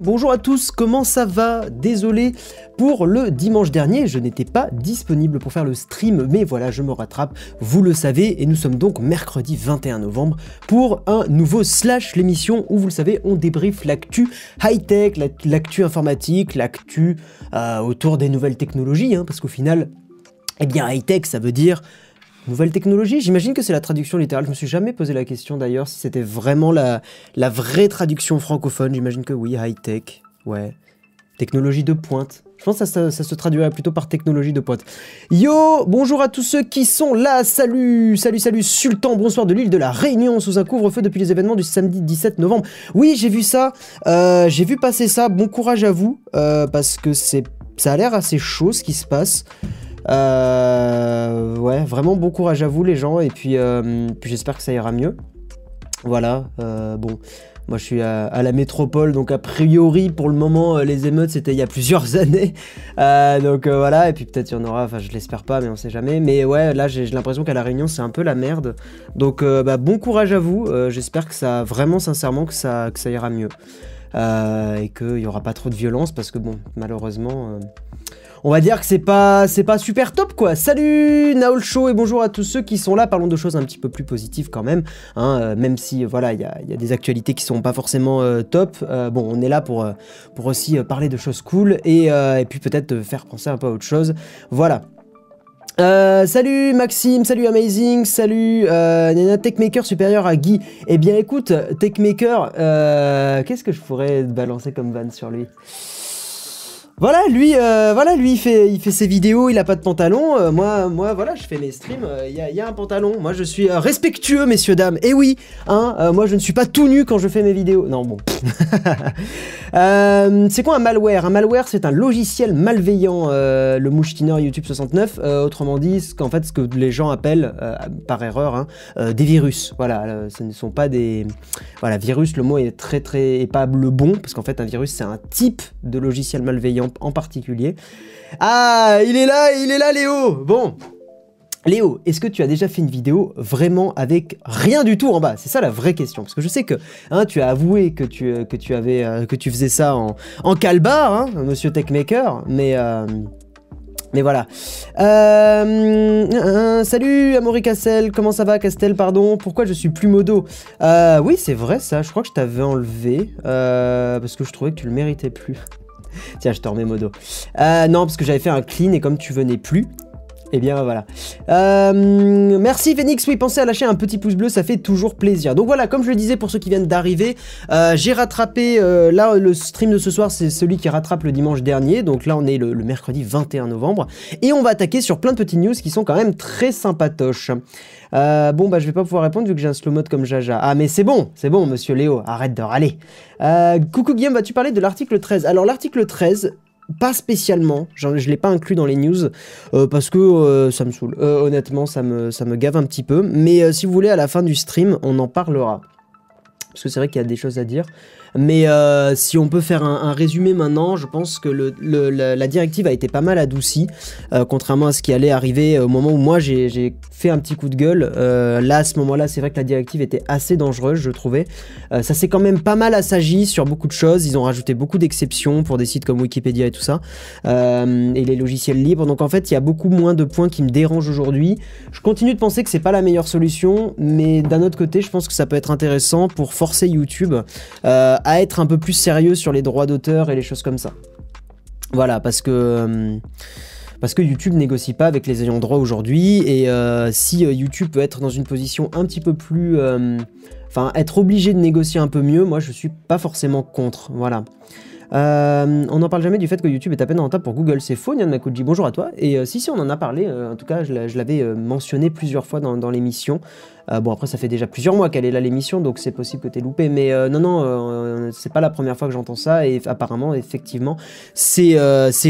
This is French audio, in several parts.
Bonjour à tous, comment ça va? Désolé pour le dimanche dernier, je n'étais pas disponible pour faire le stream, mais voilà, je me rattrape, vous le savez, et nous sommes donc mercredi 21 novembre pour un nouveau Slash, l'émission où, vous le savez, on débriefe l'actu high-tech, l'actu informatique, l'actu euh, autour des nouvelles technologies, hein, parce qu'au final, eh bien, high-tech, ça veut dire Nouvelle technologie J'imagine que c'est la traduction littérale. Je me suis jamais posé la question d'ailleurs si c'était vraiment la, vraie traduction francophone. J'imagine que oui, high-tech. Ouais. Technologie de pointe. Je pense que ça, ça, se traduirait plutôt par technologie de pointe. Yo Bonjour à tous ceux qui sont là Salut Salut, salut Sultan, bonsoir de l'île de la Réunion sous un couvre-feu depuis les événements du samedi 17 novembre. Oui, j'ai vu ça. Euh, j'ai vu passer ça. Bon courage à vous. Euh, parce que c'est ça a l'air assez chaud ce qui se passe. Euh, ouais, vraiment bon courage à vous les gens, et puis, euh, j'espère que ça ira mieux. Voilà, euh, bon, moi je suis à, la métropole, donc a priori pour le moment les émeutes c'était il y a plusieurs années. donc voilà, et puis peut-être il y en aura, enfin je l'espère pas, mais on sait jamais. Mais ouais, là j'ai l'impression qu'à la Réunion c'est un peu la merde. Donc bah, bon courage à vous, j'espère que ça, vraiment sincèrement que ça, que ça ira mieux. et qu'il n'y aura pas trop de violence parce que bon, malheureusement on va dire que c'est pas, pas super top quoi. Salut Naol Show et bonjour à tous ceux qui sont là. Parlons de choses un petit peu plus positives quand même. Hein, euh, même si euh, voilà, il y a, des actualités qui sont pas forcément euh, top. bon, on est là pour, aussi parler de choses cool et, puis peut-être faire penser un peu à autre chose. Voilà. salut Maxime, salut Amazing, salut euh, Techmaker supérieur à Guy. Eh bien écoute, Techmaker, qu'est-ce que je pourrais balancer comme van sur lui? Voilà, lui, euh, voilà, lui, il fait, il fait ses vidéos, il a pas de pantalon. Euh, moi, moi, voilà, je fais mes streams, euh, il y, a, un pantalon. Moi, je suis respectueux, messieurs dames. Et oui, hein, moi, je ne suis pas tout nu quand je fais mes vidéos. Non, bon. c'est quoi un malware? Un malware, c'est un logiciel malveillant, le mouchetiner YouTube 69. autrement dit, ce fait, ce que les gens appellent, par erreur, hein, des virus. Voilà, ce ne sont pas des, voilà, virus. Le mot est très, très, pas le bon parce qu'en fait, un virus, c'est un type de logiciel malveillant en particulier. Ah, il est là, il est là Léo. Bon, Léo, est-ce que tu as déjà fait une vidéo vraiment avec rien du tout en bas? C'est ça la vraie question. Parce que je sais que hein, tu as avoué que tu, que tu, avais, euh, que tu faisais ça en, en calbar, hein, monsieur Techmaker, mais... Euh, mais voilà. Euh, salut Amaury Cassel, comment ça va Castel, pardon. Pourquoi je suis plus modo? Oui, c'est vrai ça, je crois que je t'avais enlevé, parce que je trouvais que tu le méritais plus. Tiens, je te remets modo. Euh, non, parce que j'avais fait un clean et comme tu venais plus, eh bien voilà. Euh, merci Phoenix, oui, pensez à lâcher un petit pouce bleu, ça fait toujours plaisir. Donc voilà, comme je le disais pour ceux qui viennent d'arriver, euh, j'ai rattrapé, là le stream de ce soir c'est celui qui rattrape le dimanche dernier, donc là on est le, mercredi 21 novembre, et on va attaquer sur plein de petites news qui sont quand même très sympatoches. Euh, bon, bah, je vais pas pouvoir répondre vu que j'ai un slow mode comme Jaja. Ah, mais c'est bon, c'est bon, monsieur Léo, arrête de râler. Euh, coucou Guillaume, vas-tu parler de l'article 13 Alors, l'article 13, pas spécialement, je l'ai pas inclus dans les news euh, parce que ça me saoule. honnêtement, ça me, ça me gave un petit peu. Mais si vous voulez, à la fin du stream, on en parlera. Parce que c'est vrai qu'il y a des choses à dire. Mais euh, si on peut faire un, résumé maintenant, je pense que la, directive a été pas mal adoucie, euh, contrairement à ce qui allait arriver au moment où moi j'ai fait un petit coup de gueule. Euh, là, à ce moment-là, c'est vrai que la directive était assez dangereuse, je trouvais. ça s'est quand même pas mal assagi sur beaucoup de choses. Ils ont rajouté beaucoup d'exceptions pour des sites comme Wikipédia et tout ça, et les logiciels libres. Donc en fait, il y a beaucoup moins de points qui me dérangent aujourd'hui. Je continue de penser que c'est pas la meilleure solution, mais d'un autre côté, je pense que ça peut être intéressant pour forcer YouTube à être un peu plus sérieux sur les droits d'auteur et les choses comme ça. Voilà, parce que euh, parce que YouTube négocie pas avec les ayants droit aujourd'hui et euh, si euh, YouTube peut être dans une position un petit peu plus enfin être obligé de négocier un peu mieux, moi je suis pas forcément contre. Voilà. Euh, on n'en parle jamais du fait que YouTube est à peine rentable pour Google. C'est faux, Nyan Makuji. Bonjour à toi. Et euh, si, si, on en a parlé. Euh, en tout cas, je l'avais mentionné plusieurs fois dans, l'émission. bon, après, ça fait déjà plusieurs mois qu'elle est là, l'émission, donc c'est possible que tu aies loupé. Mais non, non, c'est pas la première fois que j'entends ça. Et apparemment, effectivement, c'est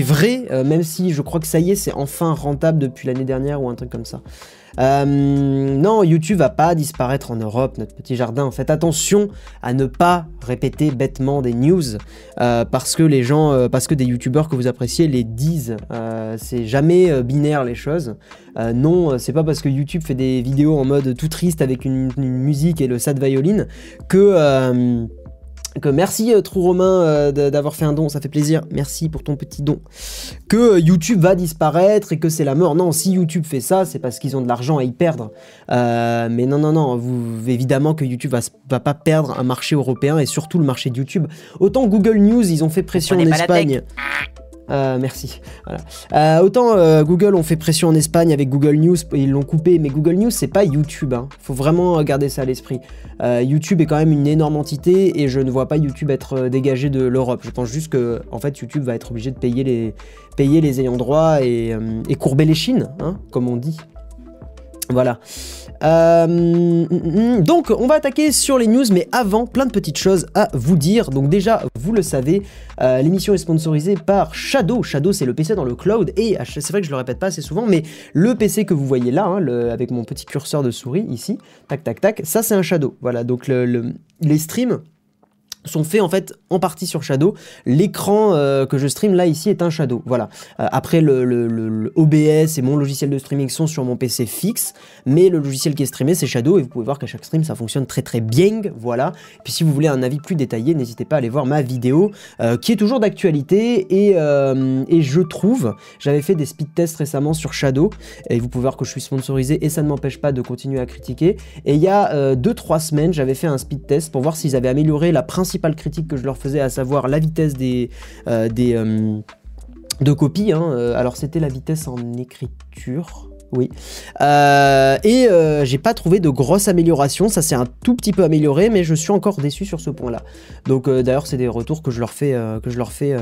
vrai, même si je crois que ça y est, c'est enfin rentable depuis l'année dernière ou un truc comme ça. Euh, non, YouTube va pas disparaître en Europe, notre petit jardin. Faites attention à ne pas répéter bêtement des news euh, parce que les gens, euh, parce que des youtubeurs que vous appréciez les disent. c'est jamais binaire les choses. non, c'est pas parce que YouTube fait des vidéos en mode tout triste avec une, musique et le sad violin que que merci euh, Trou Romain euh, d'avoir fait un don, ça fait plaisir. Merci pour ton petit don. Que euh, YouTube va disparaître et que c'est la mort. Non, si YouTube fait ça, c'est parce qu'ils ont de l'argent à y perdre. Euh, mais non, non, non. Vous, évidemment que YouTube va, va pas perdre un marché européen et surtout le marché de YouTube. Autant Google News, ils ont fait pression en. Espagne. Euh, merci. Euh, autant euh, Google ont fait pression en Espagne avec Google News, ils l'ont coupé, mais Google News c'est pas YouTube. Hein. Faut vraiment garder ça à l'esprit. YouTube est quand même une énorme entité et je ne vois pas YouTube être dégagé de l'Europe. Je pense juste que en fait YouTube va être obligé de payer les payer les ayants droit et, et courber les chines, hein, comme on dit. Voilà. Euh, mm, mm, donc, on va attaquer sur les news, mais avant, plein de petites choses à vous dire. Donc, déjà, vous le savez, euh, l'émission est sponsorisée par Shadow. Shadow, c'est le PC dans le cloud. Et c'est vrai que je le répète pas assez souvent, mais le PC que vous voyez là, hein, avec mon petit curseur de souris ici, tac, tac, tac, ça, c'est un Shadow. Voilà, donc le- le- les streams sont faits en fait en partie sur Shadow. L'écran euh, que je stream là ici est un Shadow. Voilà. Euh, après le, OBS et mon logiciel de streaming sont sur mon PC fixe, mais le logiciel qui est streamé c'est Shadow et vous pouvez voir qu'à chaque stream ça fonctionne très très bien. Voilà. Puis si vous voulez un avis plus détaillé, n'hésitez pas à aller voir ma vidéo euh, qui est toujours d'actualité et, et je trouve, j'avais fait des speed tests récemment sur Shadow et vous pouvez voir que je suis sponsorisé et ça ne m'empêche pas de continuer à critiquer. Et il y a 2-3 semaines, j'avais fait un speed test pour voir s'ils avaient amélioré la principale critique que je leur faisais, à savoir la vitesse des, euh, des euh, de copies. hein. Euh, Alors c'était la vitesse en écriture. Oui. Euh, et j'ai pas trouvé de grosse amélioration. Ça s'est un tout petit peu amélioré, mais je suis encore déçu sur ce point-là. Donc d'ailleurs, c'est des retours que je leur fais, que je leur fais.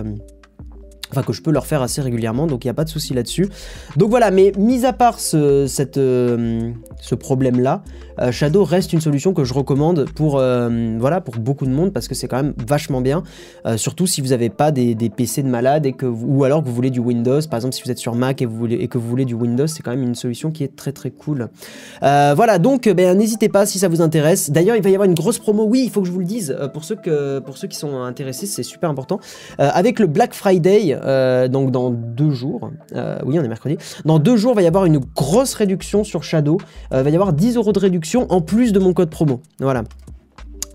Enfin, que je peux leur faire assez régulièrement, donc il n'y a pas de souci là-dessus. Donc voilà, mais mis à part ce, cette, ce problème-là, euh, Shadow reste une solution que je recommande pour, euh, voilà, pour beaucoup de monde parce que c'est quand même vachement bien. Euh, surtout si vous n'avez pas des, PC de malade et que vous- ou alors que vous voulez du Windows. Par exemple, si vous êtes sur Mac et, que vous voulez du Windows, c'est quand même une solution qui est très très cool. Voilà, donc ben, n'hésitez pas si ça vous intéresse. D'ailleurs, il va y avoir une grosse promo. Oui, il faut que je vous le dise pour ceux, pour ceux qui sont intéressés, c'est super important. Avec le Black Friday, donc dans deux jours, oui, on est mercredi, dans deux jours, il va y avoir une grosse réduction sur Shadow. Il va y avoir 10 euros de réduction en plus de mon code promo. Voilà.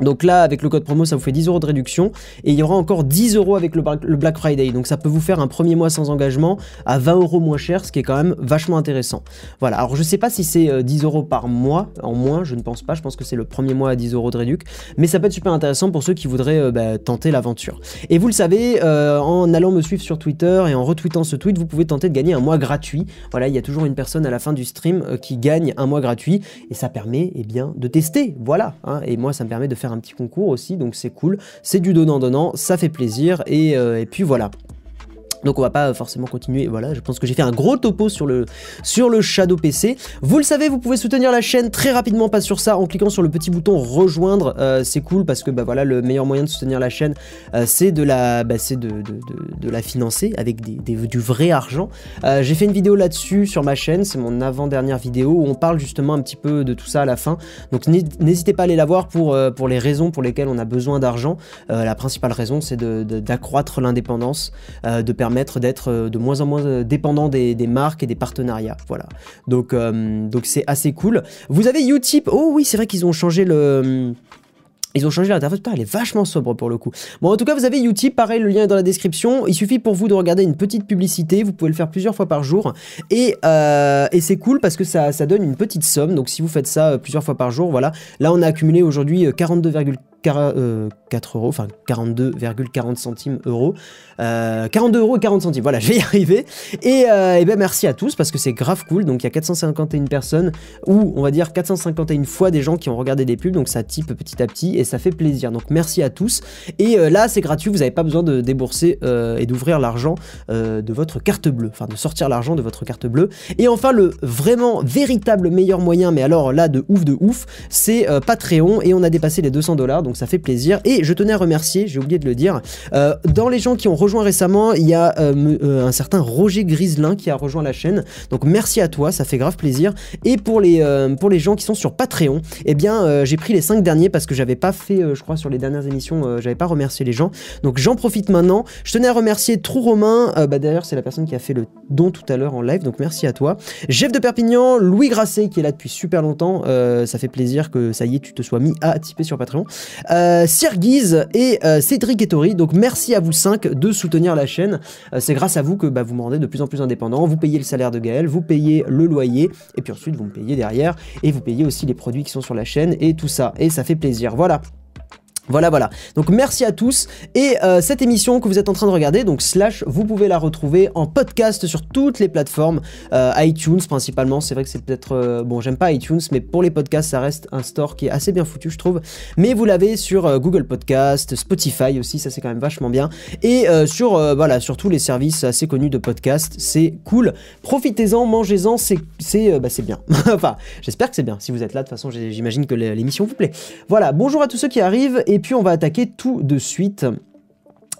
Donc là, avec le code promo, ça vous fait 10 euros de réduction. Et il y aura encore 10 euros avec le, Black- Friday. Donc ça peut vous faire un premier mois sans engagement à 20 euros moins cher, ce qui est quand même vachement intéressant. Voilà. Alors je sais pas si c'est euh, 10 euros par mois en moins, je ne pense pas. Je pense que c'est le premier mois à 10 euros de réduc. Mais ça peut être super intéressant pour ceux qui voudraient euh, bah, tenter l'aventure. Et vous le savez, euh, en allant me suivre sur Twitter et en retweetant ce tweet, vous pouvez tenter de gagner un mois gratuit. Voilà, il y a toujours une personne à la fin du stream euh, qui gagne un mois gratuit et ça permet eh bien de tester. Voilà. hein. Et moi, ça me permet de faire un petit concours aussi, donc c'est cool. C'est du donnant-donnant, ça fait plaisir et, euh, et puis voilà. Donc on va pas forcément continuer. Voilà, je pense que j'ai fait un gros topo sur le, sur le Shadow PC. Vous le savez, vous pouvez soutenir la chaîne très rapidement, pas sur ça, en cliquant sur le petit bouton rejoindre. Euh, c'est cool parce que bah voilà, le meilleur moyen de soutenir la chaîne, euh, c'est de la, bah, de, la financer avec du vrai argent. Euh, j'ai fait une vidéo là-dessus sur ma chaîne, c'est mon avant-dernière vidéo où on parle justement un petit peu de tout ça à la fin. Donc n'hé- n'hésitez pas à aller la voir pour, euh, pour les raisons pour lesquelles on a besoin d'argent. Euh, la principale raison, c'est d'accroître l'indépendance, euh, de permettre d'être euh, de moins en moins euh, dépendant des, marques et des partenariats. Voilà. Donc euh, donc c'est assez cool. Vous avez Utip. Oh oui, c'est vrai qu'ils ont changé le ils ont changé l'interface, elle est vachement sobre pour le coup. Bon, en tout cas, vous avez Utip, pareil, le lien est dans la description. Il suffit pour vous de regarder une petite publicité, vous pouvez le faire plusieurs fois par jour. Et, c'est cool parce que ça, ça donne une petite somme. Donc si vous faites ça plusieurs fois par jour, voilà. Là, on a accumulé aujourd'hui euh, 42,4 euh, 4 euros, enfin 42,40 centimes euros. Euh, 42 euros et 40 centimes, voilà, je vais y arriver. Et, euh, ben merci à tous parce que c'est grave cool. Donc il y a 451 personnes, ou on va dire 451 fois des gens qui ont regardé des pubs, donc ça type petit à petit et ça fait plaisir. Donc merci à tous. Et euh, là, c'est gratuit, vous n'avez pas besoin de débourser euh, et d'ouvrir l'argent euh, de votre carte bleue, enfin de sortir l'argent de votre carte bleue. Et enfin, le vraiment véritable meilleur moyen, mais alors là de ouf de ouf, c'est euh, Patreon et on a dépassé les 200 dollars, donc ça fait plaisir. Et je tenais à remercier, j'ai oublié de le dire, euh, dans les gens qui ont rejoint récemment, il y a euh, euh, un certain Roger Griselin qui a rejoint la chaîne. Donc merci à toi, ça fait grave plaisir. Et pour les, gens qui sont sur Patreon, eh bien j'ai pris les 5 derniers parce que j'avais pas fait, je crois, sur les dernières émissions, j'avais pas remercié les gens. Donc j'en profite maintenant. Je tenais à remercier Trou Romain, bah, d'ailleurs c'est la personne qui a fait le don tout à l'heure en live, donc merci à toi. Jeff de Perpignan, Louis Grasset qui est là depuis super longtemps, ça fait plaisir que ça y est, tu te sois mis à typer sur Patreon. Euh, Sirgiz et euh, Cédric Ettori. Donc merci à vous cinq de soutenir la chaîne. Euh, c'est grâce à vous que bah, vous me rendez de plus en plus indépendant. Vous payez le salaire de Gaël, vous payez le loyer, et puis ensuite vous me payez derrière, et vous payez aussi les produits qui sont sur la chaîne et tout ça. Et ça fait plaisir. Voilà. Voilà, voilà. Donc merci à tous. Et euh, cette émission que vous êtes en train de regarder, donc Slash, vous pouvez la retrouver en podcast sur toutes les plateformes, euh, iTunes principalement. C'est vrai que c'est peut-être... euh, bon, j'aime pas iTunes, mais pour les podcasts, ça reste un store qui est assez bien foutu, je trouve. Mais vous l'avez sur Google Podcast, Spotify aussi, ça c'est quand même vachement bien. Et sur, voilà, sur tous les services assez connus de podcast, c'est cool. Profitez-en, mangez-en, c'est c'est, bah, c'est bien. enfin, j'espère que c'est bien. Si vous êtes là, de toute façon, j'imagine que l'émission vous plaît. Voilà, bonjour à tous ceux qui arrivent, et puis on va attaquer tout de suite.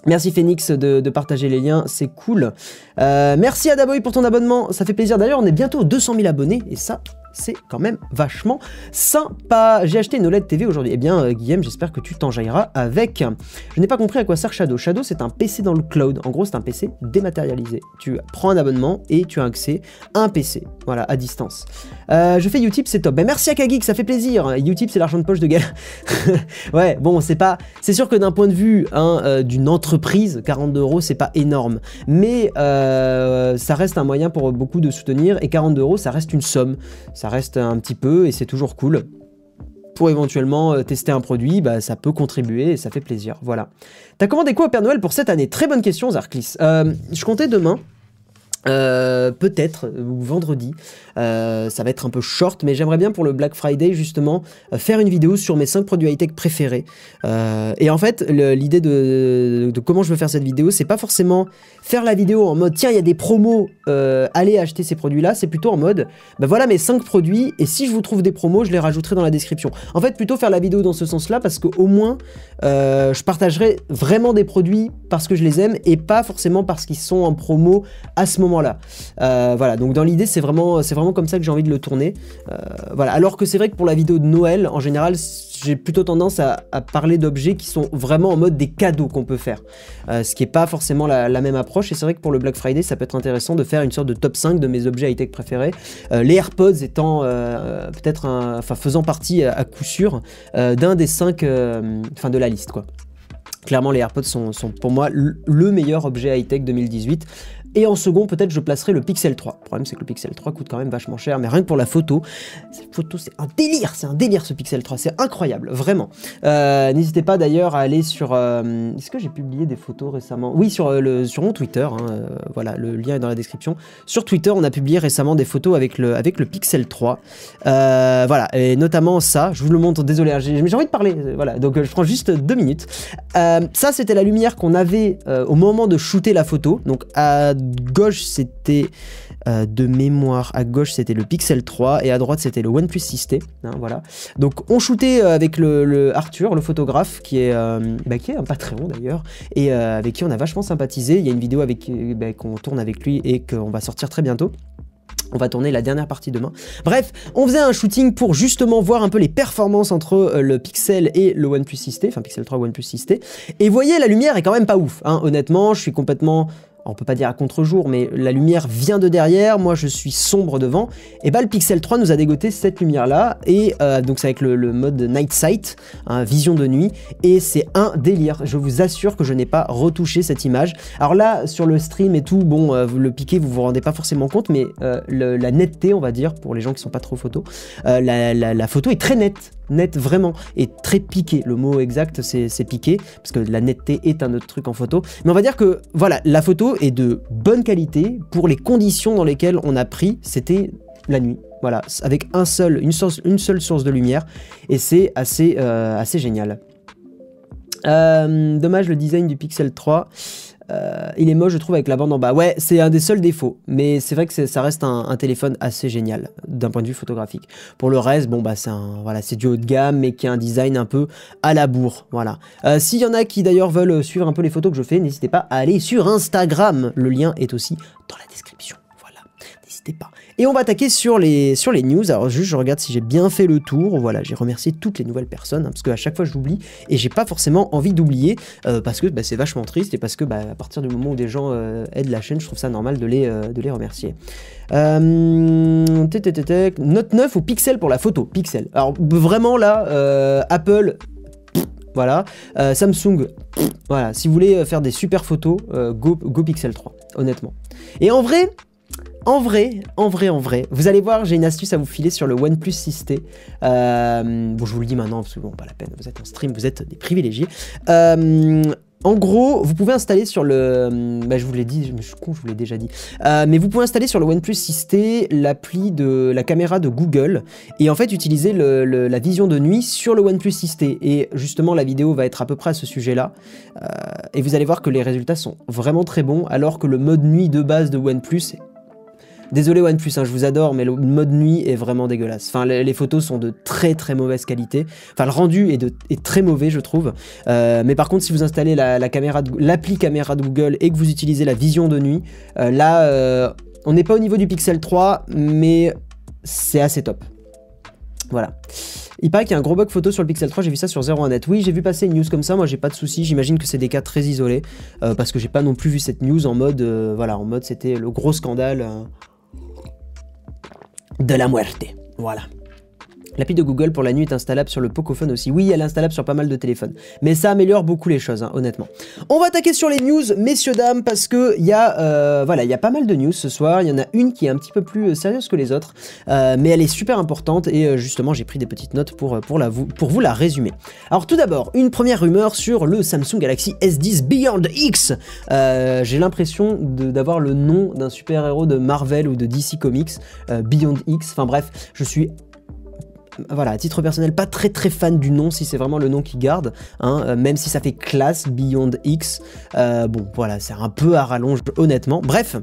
Merci Phoenix de, partager les liens, c'est cool. Euh, merci à pour ton abonnement, ça fait plaisir. D'ailleurs, on est bientôt aux 200 000 abonnés, et ça, c'est quand même vachement sympa. J'ai acheté une OLED TV aujourd'hui. Eh bien, euh, Guillaume, j'espère que tu t'enjailleras avec. Je n'ai pas compris à quoi sert Shadow. Shadow, c'est un PC dans le cloud. En gros, c'est un PC dématérialisé. Tu prends un abonnement et tu as accès à un PC, voilà, à distance. Euh, je fais Utip, c'est top. Ben, merci à Kagik, ça fait plaisir. Utip, c'est l'argent de poche de Gal. ouais, bon, c'est pas. C'est sûr que d'un point de vue hein, euh, d'une entreprise, 42 euros, c'est pas énorme. Mais ça reste un moyen pour beaucoup de soutenir. Et 42 euros, ça reste une somme. Ça reste un petit peu et c'est toujours cool. Pour éventuellement euh, tester un produit, bah, ça peut contribuer et ça fait plaisir. Voilà. T'as commandé quoi au Père Noël pour cette année? Très bonne question, Zarklis. Euh, je comptais demain. Euh, peut-être ou vendredi, ça va être un peu short, mais j'aimerais bien pour le Black Friday justement faire une vidéo sur mes 5 produits high-tech préférés. Et en fait, l'idée de, de comment je veux faire cette vidéo, c'est pas forcément faire la vidéo en mode tiens, il y a des promos, euh, allez acheter ces produits-là. C'est plutôt en mode ben voilà mes 5 produits, et si je vous trouve des promos, je les rajouterai dans la description. En fait, plutôt faire la vidéo dans ce sens-là parce qu'au moins euh, je partagerai vraiment des produits parce que je les aime et pas forcément parce qu'ils sont en promo à ce moment-là. Euh, voilà, donc dans l'idée, c'est vraiment, vraiment comme ça que j'ai envie de le tourner. Voilà, alors que c'est vrai que pour la vidéo de Noël, en général, j'ai plutôt tendance à, parler d'objets qui sont vraiment en mode des cadeaux qu'on peut faire. Euh, ce qui est pas forcément la, même approche. Et c'est vrai que pour le Black Friday, ça peut être intéressant de faire une sorte de top 5 de mes objets high-tech préférés. Euh, les AirPods étant euh, peut-être enfin faisant partie à, coup sûr d'un des 5 enfin de la liste. Clairement, les AirPods sont, sont pour moi le meilleur objet high-tech 2018. Et en second, peut-être je placerai le Pixel 3. Le problème, c'est que le Pixel 3 coûte quand même vachement cher, mais rien que pour la photo, cette photo, c'est un délire, c'est un délire ce Pixel 3, c'est incroyable, vraiment. Euh, N'hésitez pas d'ailleurs à aller sur. euh, Est-ce que j'ai publié des photos récemment? Oui, sur, euh, le, sur mon Twitter, hein, voilà, le lien est dans la description. Sur Twitter, on a publié récemment des photos avec le, avec le Pixel 3. Euh, voilà, et notamment ça, je vous le montre, désolé, hein, j'ai envie de parler, voilà, donc je prends juste deux minutes. Ça, c'était la lumière qu'on avait au moment de shooter la photo. Donc à gauche, c'était euh, de mémoire, à gauche, c'était le Pixel 3 et à droite, c'était le OnePlus 6T. hein, voilà. Donc on shootait euh, avec le, Arthur, le photographe, qui est, euh, bah, qui est un Patreon d'ailleurs, et avec qui on a vachement sympathisé. Il y a une vidéo avec bah, qu'on tourne avec lui et qu'on va sortir très bientôt. On va tourner la dernière partie demain. Bref, on faisait un shooting pour justement voir un peu les performances entre le Pixel et le OnePlus 6T, enfin Pixel 3 OnePlus 6T. Et voyez, la lumière est quand même pas ouf. hein. Honnêtement, je suis complètement on peut pas dire à contre-jour, mais la lumière vient de derrière, moi je suis sombre devant, et bah le Pixel 3 nous a dégoté cette lumière-là, et euh, donc c'est avec le, mode Night Sight, hein, vision de nuit, et c'est un délire, je vous assure que je n'ai pas retouché cette image. Alors là, sur le stream et tout, bon, euh, vous le piquez, vous vous rendez pas forcément compte, mais euh, la netteté, on va dire, pour les gens qui sont pas trop photos, euh, la photo est très nette, nette vraiment, et très piquée, le mot exact c'est piqué, parce que la netteté est un autre truc en photo, mais on va dire que, voilà, la photo est de bonne qualité pour les conditions dans lesquelles on a pris, c'était la nuit. Voilà, avec un seul, une seule source de lumière, et c'est assez, euh, assez génial. Euh, dommage le design du Pixel 3. Euh, il est moche, je trouve, avec la bande en bas. Ouais, c'est un des seuls défauts, mais c'est vrai que ça reste un, téléphone assez génial d'un point de vue photographique. Pour le reste, bon bah c'est voilà, du haut de gamme, mais qui a un design un peu à la bourre. Voilà. Euh, S'il y en a qui d'ailleurs veulent suivre un peu les photos que je fais, n'hésitez pas à aller sur Instagram. Le lien est aussi dans la description. Pas. Et on va attaquer sur les, sur les news. Alors juste, je regarde si j'ai bien fait le tour. Voilà, j'ai remercié toutes les nouvelles personnes, hein, parce qu'à chaque fois je l'oublie, et j'ai pas forcément envie d'oublier, euh, parce que bah, c'est vachement triste, et parce que bah, à partir du moment où des gens euh, aident la chaîne, je trouve ça normal de les, euh, de les remercier. Note 9 ou Pixel pour la photo Pixel. Alors vraiment là, Apple... Voilà. Samsung, voilà. Si vous voulez faire des super photos, Go, Go Pixel 3, honnêtement. Et en vrai, en vrai, en vrai, en vrai, vous allez voir, j'ai une astuce à vous filer sur le OnePlus 6T. bon, je vous le dis maintenant parce que bon, pas la peine, vous êtes en stream, vous êtes des privilégiés. Euh, en gros, vous pouvez installer sur le... Bah, je vous l'ai dit, je suis con, je vous l'ai déjà dit. Euh, mais vous pouvez installer sur le OnePlus 6T l'appli de la caméra de Google et en fait utiliser la vision de nuit sur le OnePlus 6T. Et justement, la vidéo va être à peu près à ce sujet-là. Euh, et vous allez voir que les résultats sont vraiment très bons alors que le mode nuit de base de OnePlus Désolé OnePlus, hein, je vous adore, mais le mode nuit est vraiment dégueulasse. Enfin, les, photos sont de très très mauvaise qualité. Enfin, le rendu est, très mauvais, je trouve. Euh, mais par contre, si vous installez l'appli caméra de Google et que vous utilisez la vision de nuit, euh, là, euh, on n'est pas au niveau du Pixel 3, mais c'est assez top. Voilà. Il paraît qu'il y a un gros bug photo sur le Pixel 3, j'ai vu ça sur 01net. Oui, j'ai vu passer une news comme ça, moi j'ai pas de soucis, j'imagine que c'est des cas très isolés, parce que j'ai pas non plus vu cette news en mode, voilà, en mode c'était le gros scandale de la muerte. Voilà. L'appli de Google pour la nuit est installable sur le Pocophone aussi. Oui, elle est installable sur pas mal de téléphones. Mais ça améliore beaucoup les choses, hein, honnêtement. On va attaquer sur les news, messieurs, dames, parce que il y, a, euh, voilà, y a pas mal de news ce soir. Il y en a une qui est un petit peu plus euh, sérieuse que les autres, euh, mais elle est super importante et justement, j'ai pris des petites notes pour, pour, la, pour vous la résumer. Alors tout d'abord, une première rumeur sur le Samsung Galaxy S10 Beyond X. j'ai l'impression d'avoir le nom d'un super-héros de Marvel ou de DC Comics, Beyond X. Enfin bref, je suis voilà, à titre personnel, pas très très fan du nom si c'est vraiment le nom qui garde, hein, euh, même si ça fait classe Beyond X. Euh, bon, voilà, c'est un peu à rallonge, honnêtement. Bref.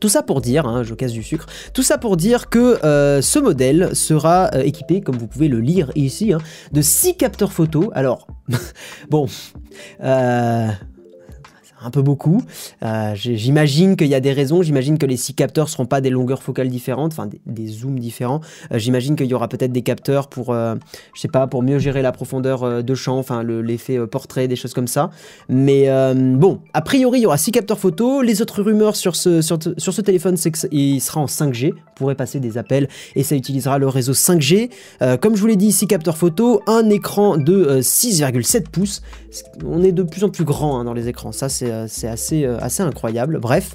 Tout ça pour dire, hein, je casse du sucre, tout ça pour dire que euh, ce modèle sera équipé, comme vous pouvez le lire ici, hein, de 6 capteurs photo. Alors, bon, un peu beaucoup. Euh, j'imagine qu'il y a des raisons, j'imagine que les six capteurs seront pas des longueurs focales différentes, enfin des, zooms différents. Euh, j'imagine qu'il y aura peut-être des capteurs pour, euh, je sais pas, pour mieux gérer la profondeur de champ, enfin l'effet portrait, des choses comme ça. Mais bon, a priori il y aura six capteurs photo. Les autres rumeurs sur ce, sur, ce téléphone, c'est qu'il sera en 5G, pourrait passer des appels et ça utilisera le réseau 5G. comme je vous l'ai dit, six capteurs photo, un écran de 6,7 pouces. On est de plus en plus grand hein, dans les écrans, ça c'est c'est assez, euh, assez incroyable. Bref.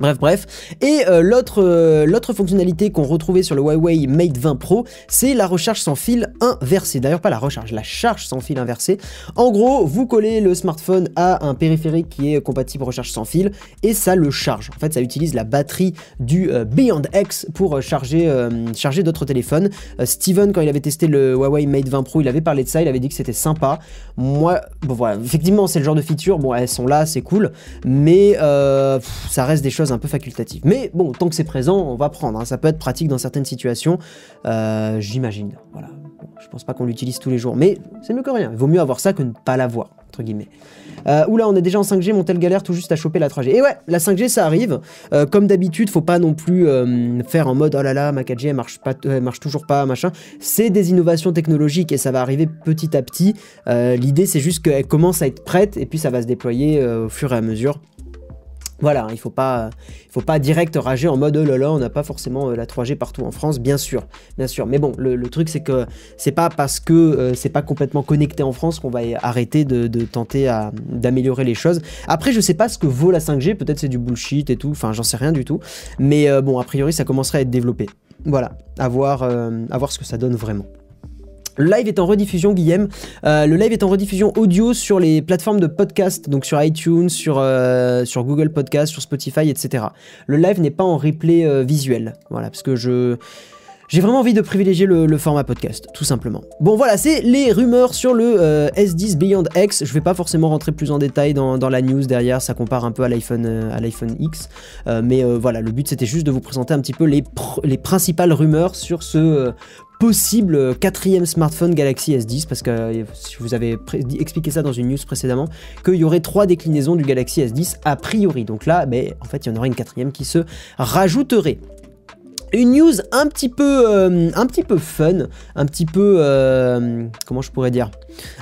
Bref, bref. Et euh, l'autre euh, l'autre fonctionnalité qu'on retrouvait sur le Huawei Mate 20 Pro, c'est la recharge sans fil inversée. D'ailleurs, pas la recharge, la charge sans fil inversée. En gros, vous collez le smartphone à un périphérique qui est compatible recharge sans fil et ça le charge. En fait, ça utilise la batterie du euh, Beyond X pour charger, d'autres téléphones. Steven, quand il avait testé le Huawei Mate 20 Pro, il avait parlé de ça, il avait dit que c'était sympa. Moi, voilà, effectivement, c'est le genre de feature, bon, elles sont là, c'est cool, mais ça reste des choses un peu facultative. Mais bon, tant que c'est présent, on va prendre. Hein. Ça peut être pratique dans certaines situations, euh, j'imagine. Voilà. je pense pas qu'on l'utilise tous les jours, mais c'est mieux que rien. Il vaut mieux avoir ça que ne pas l'avoir, entre guillemets. Euh, oula, on est déjà en 5G, mon tel galère tout juste à choper la 3G. Et ouais, la 5G ça arrive. Euh, comme d'habitude, faut pas non plus faire en mode oh là là, ma 4G elle marche, marche toujours pas, machin. C'est des innovations technologiques et ça va arriver petit à petit. L'idée c'est juste qu'elle commence à être prête et puis ça va se déployer au fur et à mesure. Voilà, il il faut pas direct rager en mode oh là là, on n'a pas forcément euh, la 3G partout en France, bien sûr, bien sûr. Mais bon, le, truc c'est que c'est pas parce que euh, c'est pas complètement connecté en France qu'on va arrêter de, tenter d'améliorer les choses. Après, je sais pas ce que vaut la 5G, peut-être c'est du bullshit et tout, enfin j'en sais rien du tout. Mais euh, bon, a priori ça commencerait à être développé. Voilà, à à voir ce que ça donne vraiment. Le live est en rediffusion, Guillaume. Euh, le live est en rediffusion audio sur les plateformes de podcast, donc sur iTunes, sur, euh, Google Podcast, sur Spotify, etc. Le live n'est pas en replay euh, visuel. Voilà, parce que je. J'ai vraiment envie de privilégier le, format podcast, tout simplement. Bon voilà, c'est les rumeurs sur le S10 Beyond X. Je vais pas forcément rentrer plus en détail dans, la news derrière, ça compare un peu à l'iPhone à l'iPhone X. mais voilà, le but c'était juste de vous présenter un petit peu les, les principales rumeurs sur ce possible quatrième smartphone Galaxy S10 parce que euh, si vous avez expliqué ça dans une news précédemment qu'il y aurait trois déclinaisons du Galaxy S10 a priori. Donc là mais en fait il y en aurait une quatrième qui se rajouterait. Une news un petit peu, euh, un petit peu fun, un petit peu, euh, comment je pourrais dire,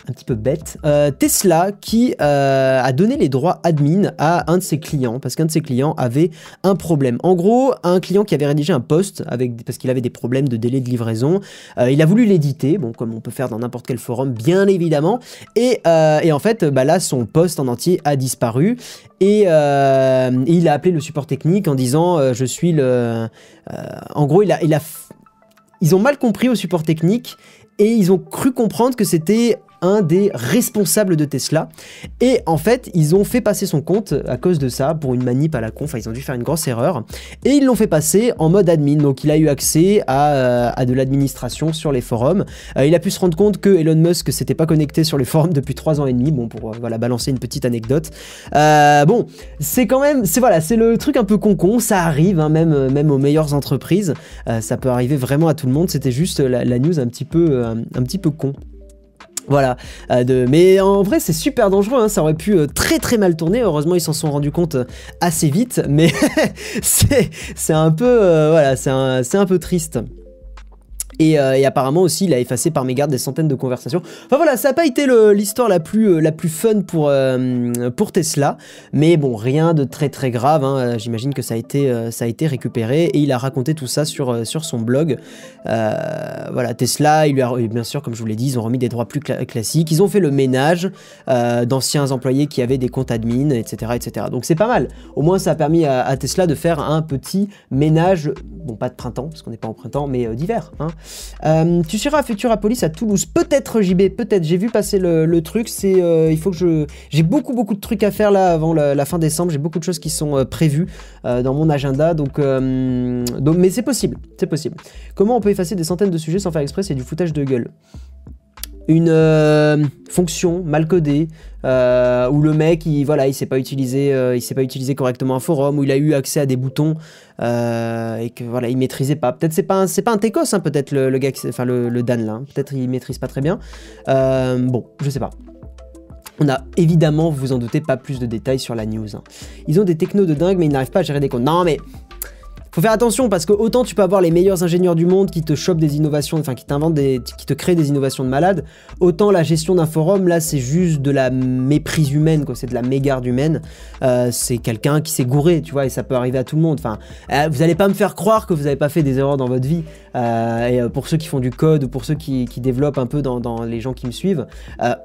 un petit peu bête. Euh, Tesla qui euh, a donné les droits admin à un de ses clients parce qu'un de ses clients avait un problème. En gros, un client qui avait rédigé un post parce qu'il avait des problèmes de délai de livraison, euh, il a voulu l'éditer, comme on peut faire dans n'importe quel forum, bien évidemment. Et, en fait, bah là, son post en entier a disparu et, il a appelé le support technique en disant je suis le. en gros, il a, il a ils ont mal compris au support technique et ils ont cru comprendre que c'était un des responsables de Tesla. Et en fait, ils ont fait passer son compte à cause de ça, pour une manip à la con, enfin ils ont dû faire une grosse erreur. Et ils l'ont fait passer en mode admin, donc il a eu accès à, euh, de l'administration sur les forums. Euh, il a pu se rendre compte que Elon Musk s'était pas connecté sur les forums depuis 3 ans et demi, bon pour euh, voilà, balancer une petite anecdote. bon, c'est quand même, c'est voilà, c'est le truc un peu con-con, ça arrive, hein, même, même aux meilleures entreprises, ça peut arriver vraiment à tout le monde, c'était juste la, news un petit peu, un petit peu con. Voilà, euh, mais en vrai c'est super dangereux, hein. ça aurait pu euh, très très mal tourner, heureusement ils s'en sont rendus compte euh, assez vite, mais c'est un peu, voilà, c'est un peu triste. Euh, et, apparemment aussi, il a effacé par mégarde des centaines de conversations. Enfin voilà, ça n'a pas été l'histoire la plus, euh, la plus fun pour, euh, pour Tesla. Mais bon, rien de très très grave. Hein. J'imagine que ça a, été, ça a été récupéré. Et il a raconté tout ça sur, sur son blog. voilà, Tesla, il lui a, bien sûr, comme je vous l'ai dit, ils ont remis des droits plus classiques. Ils ont fait le ménage d'anciens employés qui avaient des comptes admin, etc. etc. Donc c'est pas mal. Au moins, ça a permis à, Tesla de faire un petit ménage. Bon, pas de printemps, parce qu'on n'est pas en printemps, mais d'hiver. Hein. Euh, tu seras à Police à Toulouse. Peut-être JB, peut-être. J'ai vu passer le, truc. C'est, euh, il faut que je. J'ai beaucoup beaucoup de trucs à faire là avant la, fin décembre. J'ai beaucoup de choses qui sont euh, prévues dans mon agenda. Donc, donc mais c'est possible, c'est possible. Comment on peut effacer des centaines de sujets sans faire exprès? C'est du foutage de gueule une euh, fonction mal codée euh, où le mec il voilà il sait pas utiliser euh, il sait pas utiliser correctement un forum où il a eu accès à des boutons et que voilà il maîtrisait pas peut-être c'est pas c'est pas un hein, peut-être le, gars enfin le, Dan là hein. peut-être il maîtrise pas très bien bon je sais pas on a évidemment, vous en doutez, pas plus de détails sur la news. Hein. Ils ont des technos de dingue, mais ils n'arrivent pas à gérer des comptes. Non, mais faut faire attention parce que autant tu peux avoir les meilleurs ingénieurs du monde qui te chopent des innovations, enfin qui t'inventent des, qui te créent des innovations de malade, autant la gestion d'un forum là c'est juste de la méprise humaine quoi, c'est de la mégarde humaine. Euh, c'est quelqu'un qui s'est gouré, tu vois, et ça peut arriver à tout le monde. Enfin, euh, vous allez pas me faire croire que vous n'avez pas fait des erreurs dans votre vie. Euh, et pour ceux qui font du code ou pour ceux qui, développent un peu dans, les gens qui me suivent,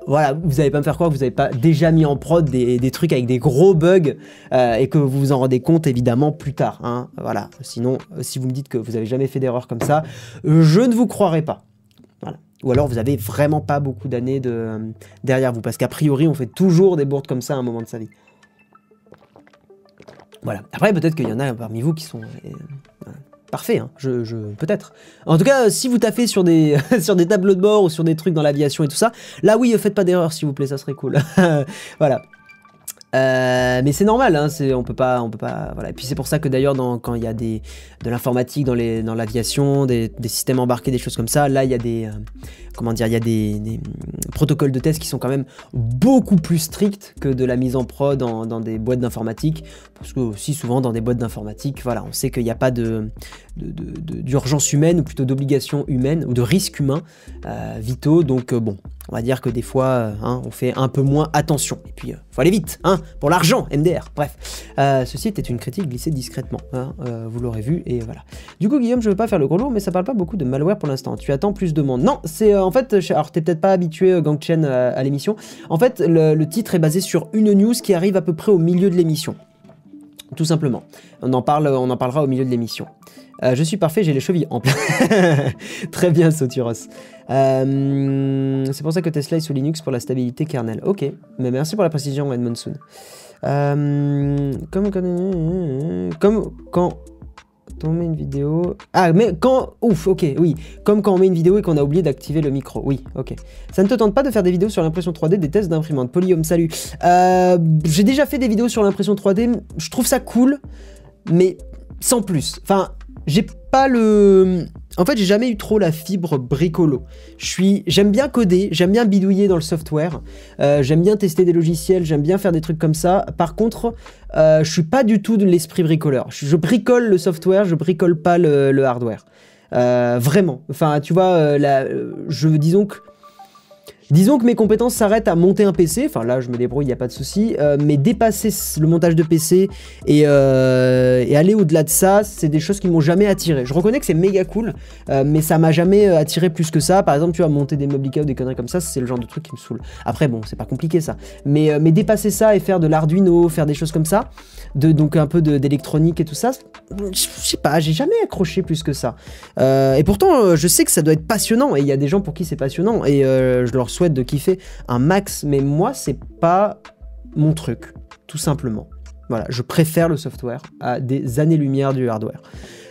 voilà, vous allez pas me faire croire que vous n'avez pas déjà mis en prod des, des, trucs avec des gros bugs et que vous vous en rendez compte évidemment plus tard. Hein, voilà. Sinon, euh, si vous me dites que vous n'avez jamais fait d'erreur comme ça, euh, je ne vous croirai pas. Voilà. Ou alors vous avez vraiment pas beaucoup d'années euh, derrière vous, parce qu'a priori on fait toujours des bourdes comme ça à un moment de sa vie. Voilà. Après peut-être qu'il y en a parmi vous qui sont parfaits, hein. je peut-être. En tout cas, si vous taffez sur des sur des tableaux de bord ou sur des trucs dans l'aviation et tout ça, là oui, faites pas d'erreur s'il vous plaît, ça serait cool. voilà. Euh, mais c'est normal, hein, on peut pas, on peut pas, voilà. Et puis c'est pour ça que d'ailleurs, quand il y a des, de l'informatique dans les, dans l'aviation, des, des, systèmes embarqués, des choses comme ça, là il y a des, euh, comment dire, il y a des, protocoles de test qui sont quand même beaucoup plus stricts que de la mise en prod dans, des boîtes d'informatique, parce que aussi souvent dans des boîtes d'informatique, voilà, on sait qu'il n'y a pas d'urgence humaine ou plutôt d'obligation humaine ou de risque humain euh, vitaux, donc bon, on va dire que des fois, euh, hein, on fait un peu moins attention. Et puis, euh, faut aller vite, hein, pour l'argent, MDR. Bref, euh, ceci était une critique glissée discrètement, hein, vous l'aurez vu, et voilà. Du coup, Guillaume, je veux pas faire le gros lourd, mais ça parle pas beaucoup de malware pour l'instant. Tu attends plus de monde. Non, c'est en fait, alors t'es peut-être pas habitué, Gangchen, à, l'émission. En fait, le, titre est basé sur une news qui arrive à peu près au milieu de l'émission. Tout simplement. On en, parle, on en parlera au milieu de l'émission. je suis parfait, j'ai les chevilles en plein. Très bien, Soturos. Euh, c'est pour ça que Tesla est sous Linux pour la stabilité kernel. Ok, mais merci pour la précision, Ed Monsoon. Euh, comme, comme quand on met une vidéo... Ah, mais quand... Ouf, ok, oui. Comme quand on met une vidéo et qu'on a oublié d'activer le micro. Oui, ok. Ça ne te tente pas de faire des vidéos sur l'impression 3D, des tests d'imprimante Polyum, salut. Euh, j'ai déjà fait des vidéos sur l'impression 3D. Je trouve ça cool, mais sans plus. Enfin, j'ai pas le... En fait, j'ai jamais eu trop la fibre bricolo. J'aime bien coder, j'aime bien bidouiller dans le software, euh, j'aime bien tester des logiciels, j'aime bien faire des trucs comme ça. Par contre, euh, je suis pas du tout de l'esprit bricoleur. Je, bricole le software, je bricole pas le, hardware. Euh, vraiment. Enfin, tu vois, là, je disons que Disons que mes compétences s'arrêtent à monter un PC, enfin là je me débrouille, il n'y a pas de souci, euh, mais dépasser le montage de PC et, euh, et aller au-delà de ça, c'est des choses qui m'ont jamais attiré. Je reconnais que c'est méga cool, euh, mais ça m'a jamais attiré plus que ça. Par exemple, tu vas monter des meubles ou des conneries comme ça, c'est le genre de truc qui me saoule. Après, bon, c'est pas compliqué ça, mais, mais dépasser ça et faire de l'Arduino, faire des choses comme ça, de, donc un peu d'électronique et tout ça, je sais pas, j'ai jamais accroché plus que ça. et pourtant, je sais que ça doit être passionnant, et il y a des gens pour qui c'est passionnant, et je leur souhaite de kiffer un max, mais moi, c'est pas mon truc, tout simplement. Voilà, je préfère le software à des années-lumière du hardware.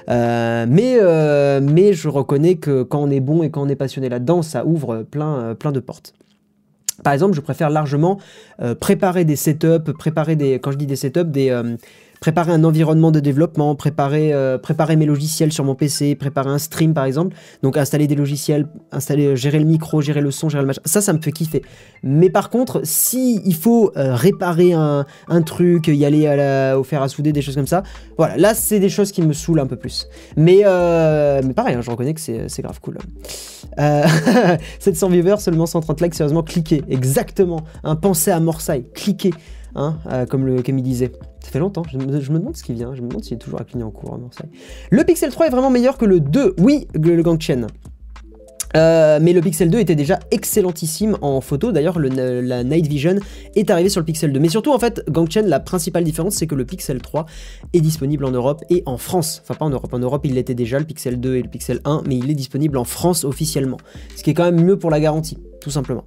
Euh, mais, euh, mais je reconnais que quand on est bon et quand on est passionné là-dedans, ça ouvre plein, euh, plein de portes. Par exemple, je préfère largement préparer des setups, préparer des, quand je dis des setups, des, préparer un environnement de développement, préparer, euh, préparer mes logiciels sur mon PC, préparer un stream par exemple. Donc installer des logiciels, installer, gérer le micro, gérer le son, gérer le machin. Ça, ça me fait kiffer. Mais par contre, si il faut euh, réparer un, un, truc, y aller au fer à souder, des choses comme ça, voilà, là c'est des choses qui me saoulent un peu plus. Mais, euh, mais pareil, hein, je reconnais que c'est grave cool. 700 viewers, seulement 130 likes, sérieusement, cliquez. Exactement. Un pensée à Morsay, cliquez. Hein, comme le Camille disait. Ça fait longtemps, je me, demande ce qui vient, je me demande s'il est toujours à en cours à Marseille. Le Pixel 3 est vraiment meilleur que le 2, oui, le, Gangchen. Euh, mais le Pixel 2 était déjà excellentissime en photo. D'ailleurs, la Night Vision est arrivée sur le Pixel 2. Mais surtout, en fait, Gangchen, la principale différence, c'est que le Pixel 3 est disponible en Europe et en France. Enfin, pas en Europe. En Europe, il l'était déjà, le Pixel 2 et le Pixel 1, mais il est disponible en France officiellement. Ce qui est quand même mieux pour la garantie, tout simplement.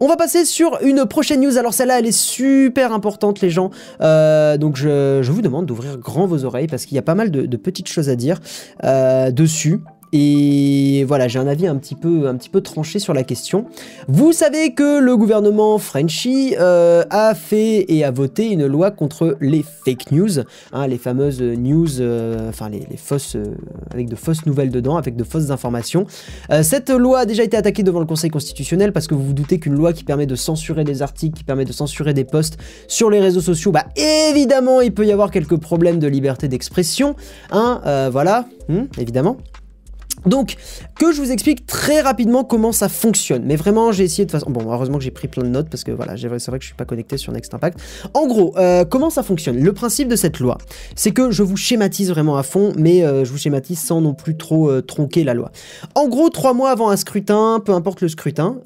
On va passer sur une prochaine news. Alors celle-là, elle est super importante, les gens. Euh, donc je, vous demande d'ouvrir grand vos oreilles parce qu'il y a pas mal de, petites choses à dire euh, dessus. Et voilà, j'ai un avis un petit, peu, un petit peu tranché sur la question. Vous savez que le gouvernement Frenchy euh, a fait et a voté une loi contre les fake news, hein, les fameuses news, euh, enfin les, fausses, euh, avec de fausses nouvelles dedans, avec de fausses informations. cette loi a déjà été attaquée devant le Conseil constitutionnel parce que vous vous doutez qu'une loi qui permet de censurer des articles, qui permet de censurer des posts sur les réseaux sociaux, bah évidemment il peut y avoir quelques problèmes de liberté d'expression, hein, voilà, hmm, évidemment. Donc, que je vous explique très rapidement comment ça fonctionne. Mais vraiment, j'ai essayé de façon... Bon, heureusement que j'ai pris plein de notes parce que voilà, c'est vrai que je suis pas connecté sur Next Impact. En gros, euh, comment ça fonctionne? Le principe de cette loi, c'est que je vous schématise vraiment à fond, mais euh, je vous schématise sans non plus trop euh, tronquer la loi. En gros, trois mois avant un scrutin, peu importe le scrutin,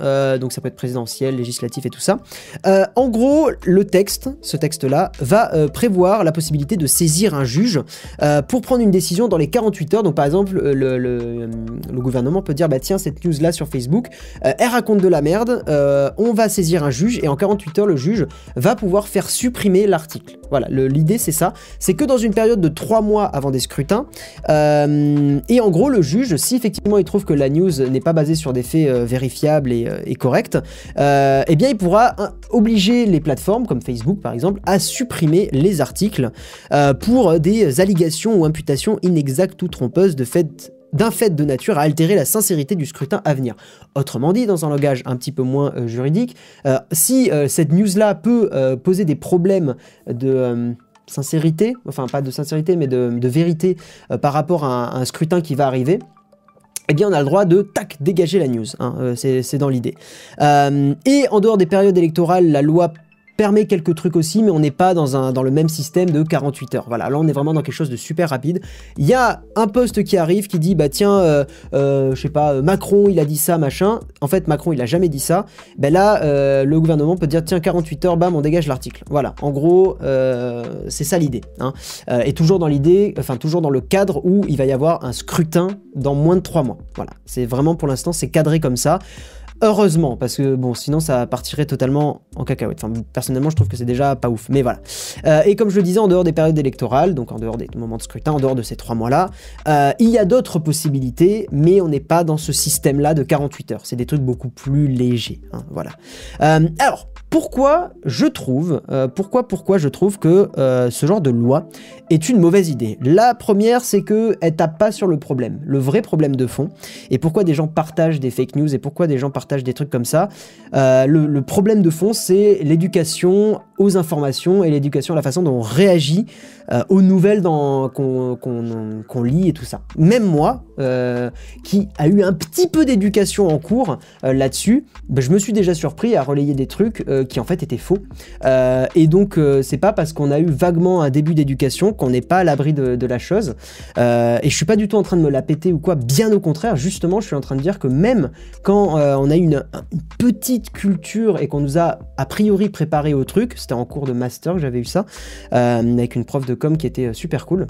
donc ça peut être présidentiel, législatif et tout ça. en gros, le texte, ce texte-là, va prévoir la possibilité de saisir un juge pour prendre une décision dans les 48 heures. Donc par exemple, le le gouvernement peut dire bah tiens cette news là sur Facebook, euh, elle raconte de la merde, euh, on va saisir un juge et en 48 heures le juge va pouvoir faire supprimer l'article. Voilà, l'idée c'est ça, c'est que dans une période de 3 mois avant des scrutins, et en gros le juge, si effectivement il trouve que la news n'est pas basée sur des faits vérifiables et, corrects, eh bien il pourra obliger les plateformes comme Facebook par exemple à supprimer les articles pour des allégations ou imputations inexactes ou trompeuses de fait d'un fait de nature à altérer la sincérité du scrutin à venir. Autrement dit, dans un langage un petit peu moins euh, juridique, euh, si euh, cette news-là peut poser des problèmes de sincérité, enfin pas de sincérité, mais de, vérité par rapport à un, scrutin qui va arriver, eh bien on a le droit de tac dégager la news, hein, c'est dans l'idée. et en dehors des périodes électorales, la loi permet quelques trucs aussi, mais on n'est pas dans, le même système de 48 heures. Voilà, là on est vraiment dans quelque chose de super rapide. Il y a un poste qui arrive qui dit, bah tiens, euh, euh, je sais pas, Macron il a dit ça, machin. En fait, Macron il a jamais dit ça. Ben là, euh, le gouvernement peut dire, tiens, 48 heures, bam, on dégage l'article. Voilà, en gros, c'est ça l'idée. Hein. et toujours dans l'idée, enfin toujours dans le cadre où il va y avoir un scrutin dans moins de 3 mois. Voilà, c'est vraiment pour l'instant, c'est cadré comme ça. Heureusement, parce que bon, sinon ça partirait totalement en cacahuète. Enfin, personnellement, je trouve que c'est déjà pas ouf. Mais voilà. Euh, et comme je le disais, en dehors des périodes électorales, donc en dehors des moments de scrutin, en dehors de ces trois mois-là, euh, il y a d'autres possibilités, mais on n'est pas dans ce système-là de 48 heures. C'est des trucs beaucoup plus légers. Hein, voilà. Euh, alors, pourquoi je trouve, pourquoi, pourquoi je trouve que ce genre de loi est une mauvaise idée La première, c'est que elle tape pas sur le problème, le vrai problème de fond, et pourquoi des gens partagent des fake news et pourquoi des gens partagent des trucs comme ça. Euh, le, problème de fond, c'est l'éducation aux informations et l'éducation à la façon dont on réagit euh, aux nouvelles qu'on lit et tout ça. Même moi, qui a eu un petit peu d'éducation en cours là-dessus, ben, je me suis déjà surpris à relayer des trucs qui en fait étaient faux. et donc c'est pas parce qu'on a eu vaguement un début d'éducation qu'on n'est pas à l'abri de, la chose. et je suis pas du tout en train de me la péter ou quoi, bien au contraire, justement je suis en train de dire que même quand on a une, une petite culture et qu'on nous a a priori préparé au truc, c'était en cours de master que j'avais eu ça, euh, avec une prof de com qui était euh, super cool.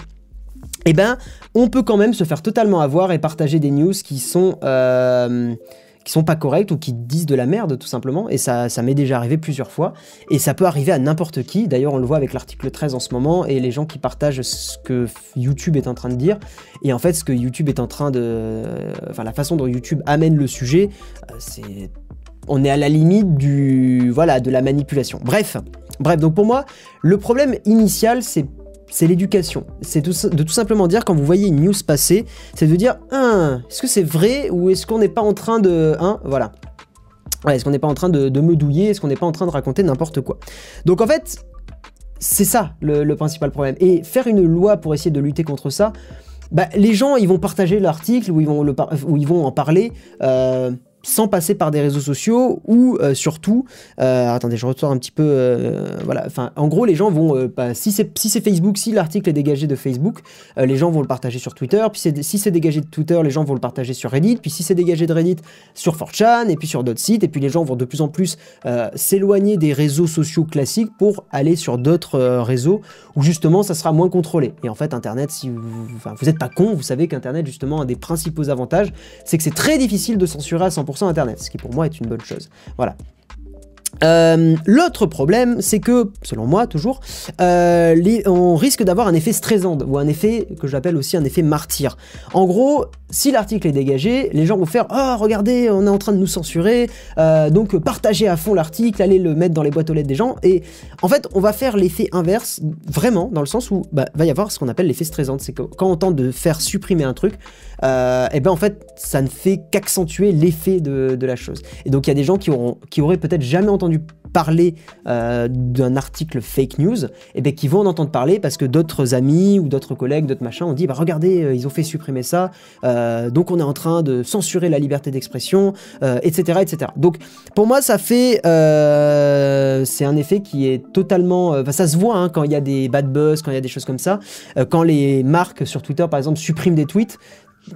Eh ben, on peut quand même se faire totalement avoir et partager des news qui sont euh, qui sont pas correctes ou qui disent de la merde tout simplement. Et ça, m'est déjà arrivé plusieurs fois. Et ça peut arriver à n'importe qui. D'ailleurs, on le voit avec l'article 13 en ce moment et les gens qui partagent ce que YouTube est en train de dire. Et en fait, ce que YouTube est en train de, enfin la façon dont YouTube amène le sujet, c'est on est à la limite du voilà de la manipulation. Bref, bref. Donc pour moi, le problème initial, c'est c'est l'éducation. C'est de tout simplement dire quand vous voyez une news passer, c'est de dire hein, est-ce que c'est vrai ou est-ce qu'on n'est pas en train de hein, voilà. est-ce qu'on n'est pas en train de, me douiller Est-ce qu'on n'est pas en train de raconter n'importe quoi Donc en fait, c'est ça le, principal problème. Et faire une loi pour essayer de lutter contre ça, bah, les gens ils vont partager l'article ou ils vont ils vont en parler. Euh, sans passer par des réseaux sociaux ou euh, surtout, euh, attendez, je retourne un petit peu, euh, voilà, enfin, en gros, les gens vont, si c'est si Facebook, si l'article est dégagé de Facebook, les gens vont le partager sur Twitter, puis si c'est dégagé de Twitter, les gens vont le partager sur Reddit, puis si c'est dégagé de Reddit, sur 4chan, et puis sur d'autres sites, et puis les gens vont de plus en plus s'éloigner des réseaux sociaux classiques pour aller sur d'autres réseaux où justement ça sera moins contrôlé. Et en fait, Internet, si vous, vous êtes pas con, vous savez qu'Internet, justement, un des principaux avantages, c'est que c'est très difficile de censurer à 100% Internet, ce qui pour moi est une bonne chose. Voilà. Euh, l'autre problème, c'est que, selon moi toujours, euh, on risque d'avoir un effet stressant ou un effet que j'appelle aussi un effet martyr. En gros, si l'article est dégagé, les gens vont faire Oh, regardez, on est en train de nous censurer, euh, donc partagez à fond l'article, allez le mettre dans les boîtes aux lettres des gens. Et en fait, on va faire l'effet inverse, vraiment, dans le sens où bah, va y avoir ce qu'on appelle l'effet stressant. C'est que quand on tente de faire supprimer un truc, et eh ben en fait, ça ne fait qu'accentuer l'effet de, de, la chose. Et donc, il y a des gens qui, auront, qui auraient peut-être jamais entendu parler euh, d'un article fake news, et eh bien qui vont en entendre parler parce que d'autres amis ou d'autres collègues, d'autres machins ont dit bah regardez, euh, ils ont fait supprimer ça, euh, donc on est en train de censurer la liberté d'expression, etc., etc. Donc pour moi ça fait c'est un effet qui est totalement, ça se voit hein, quand il y a des bad buzz, quand il y a des choses comme ça, quand les marques sur Twitter par exemple suppriment des tweets,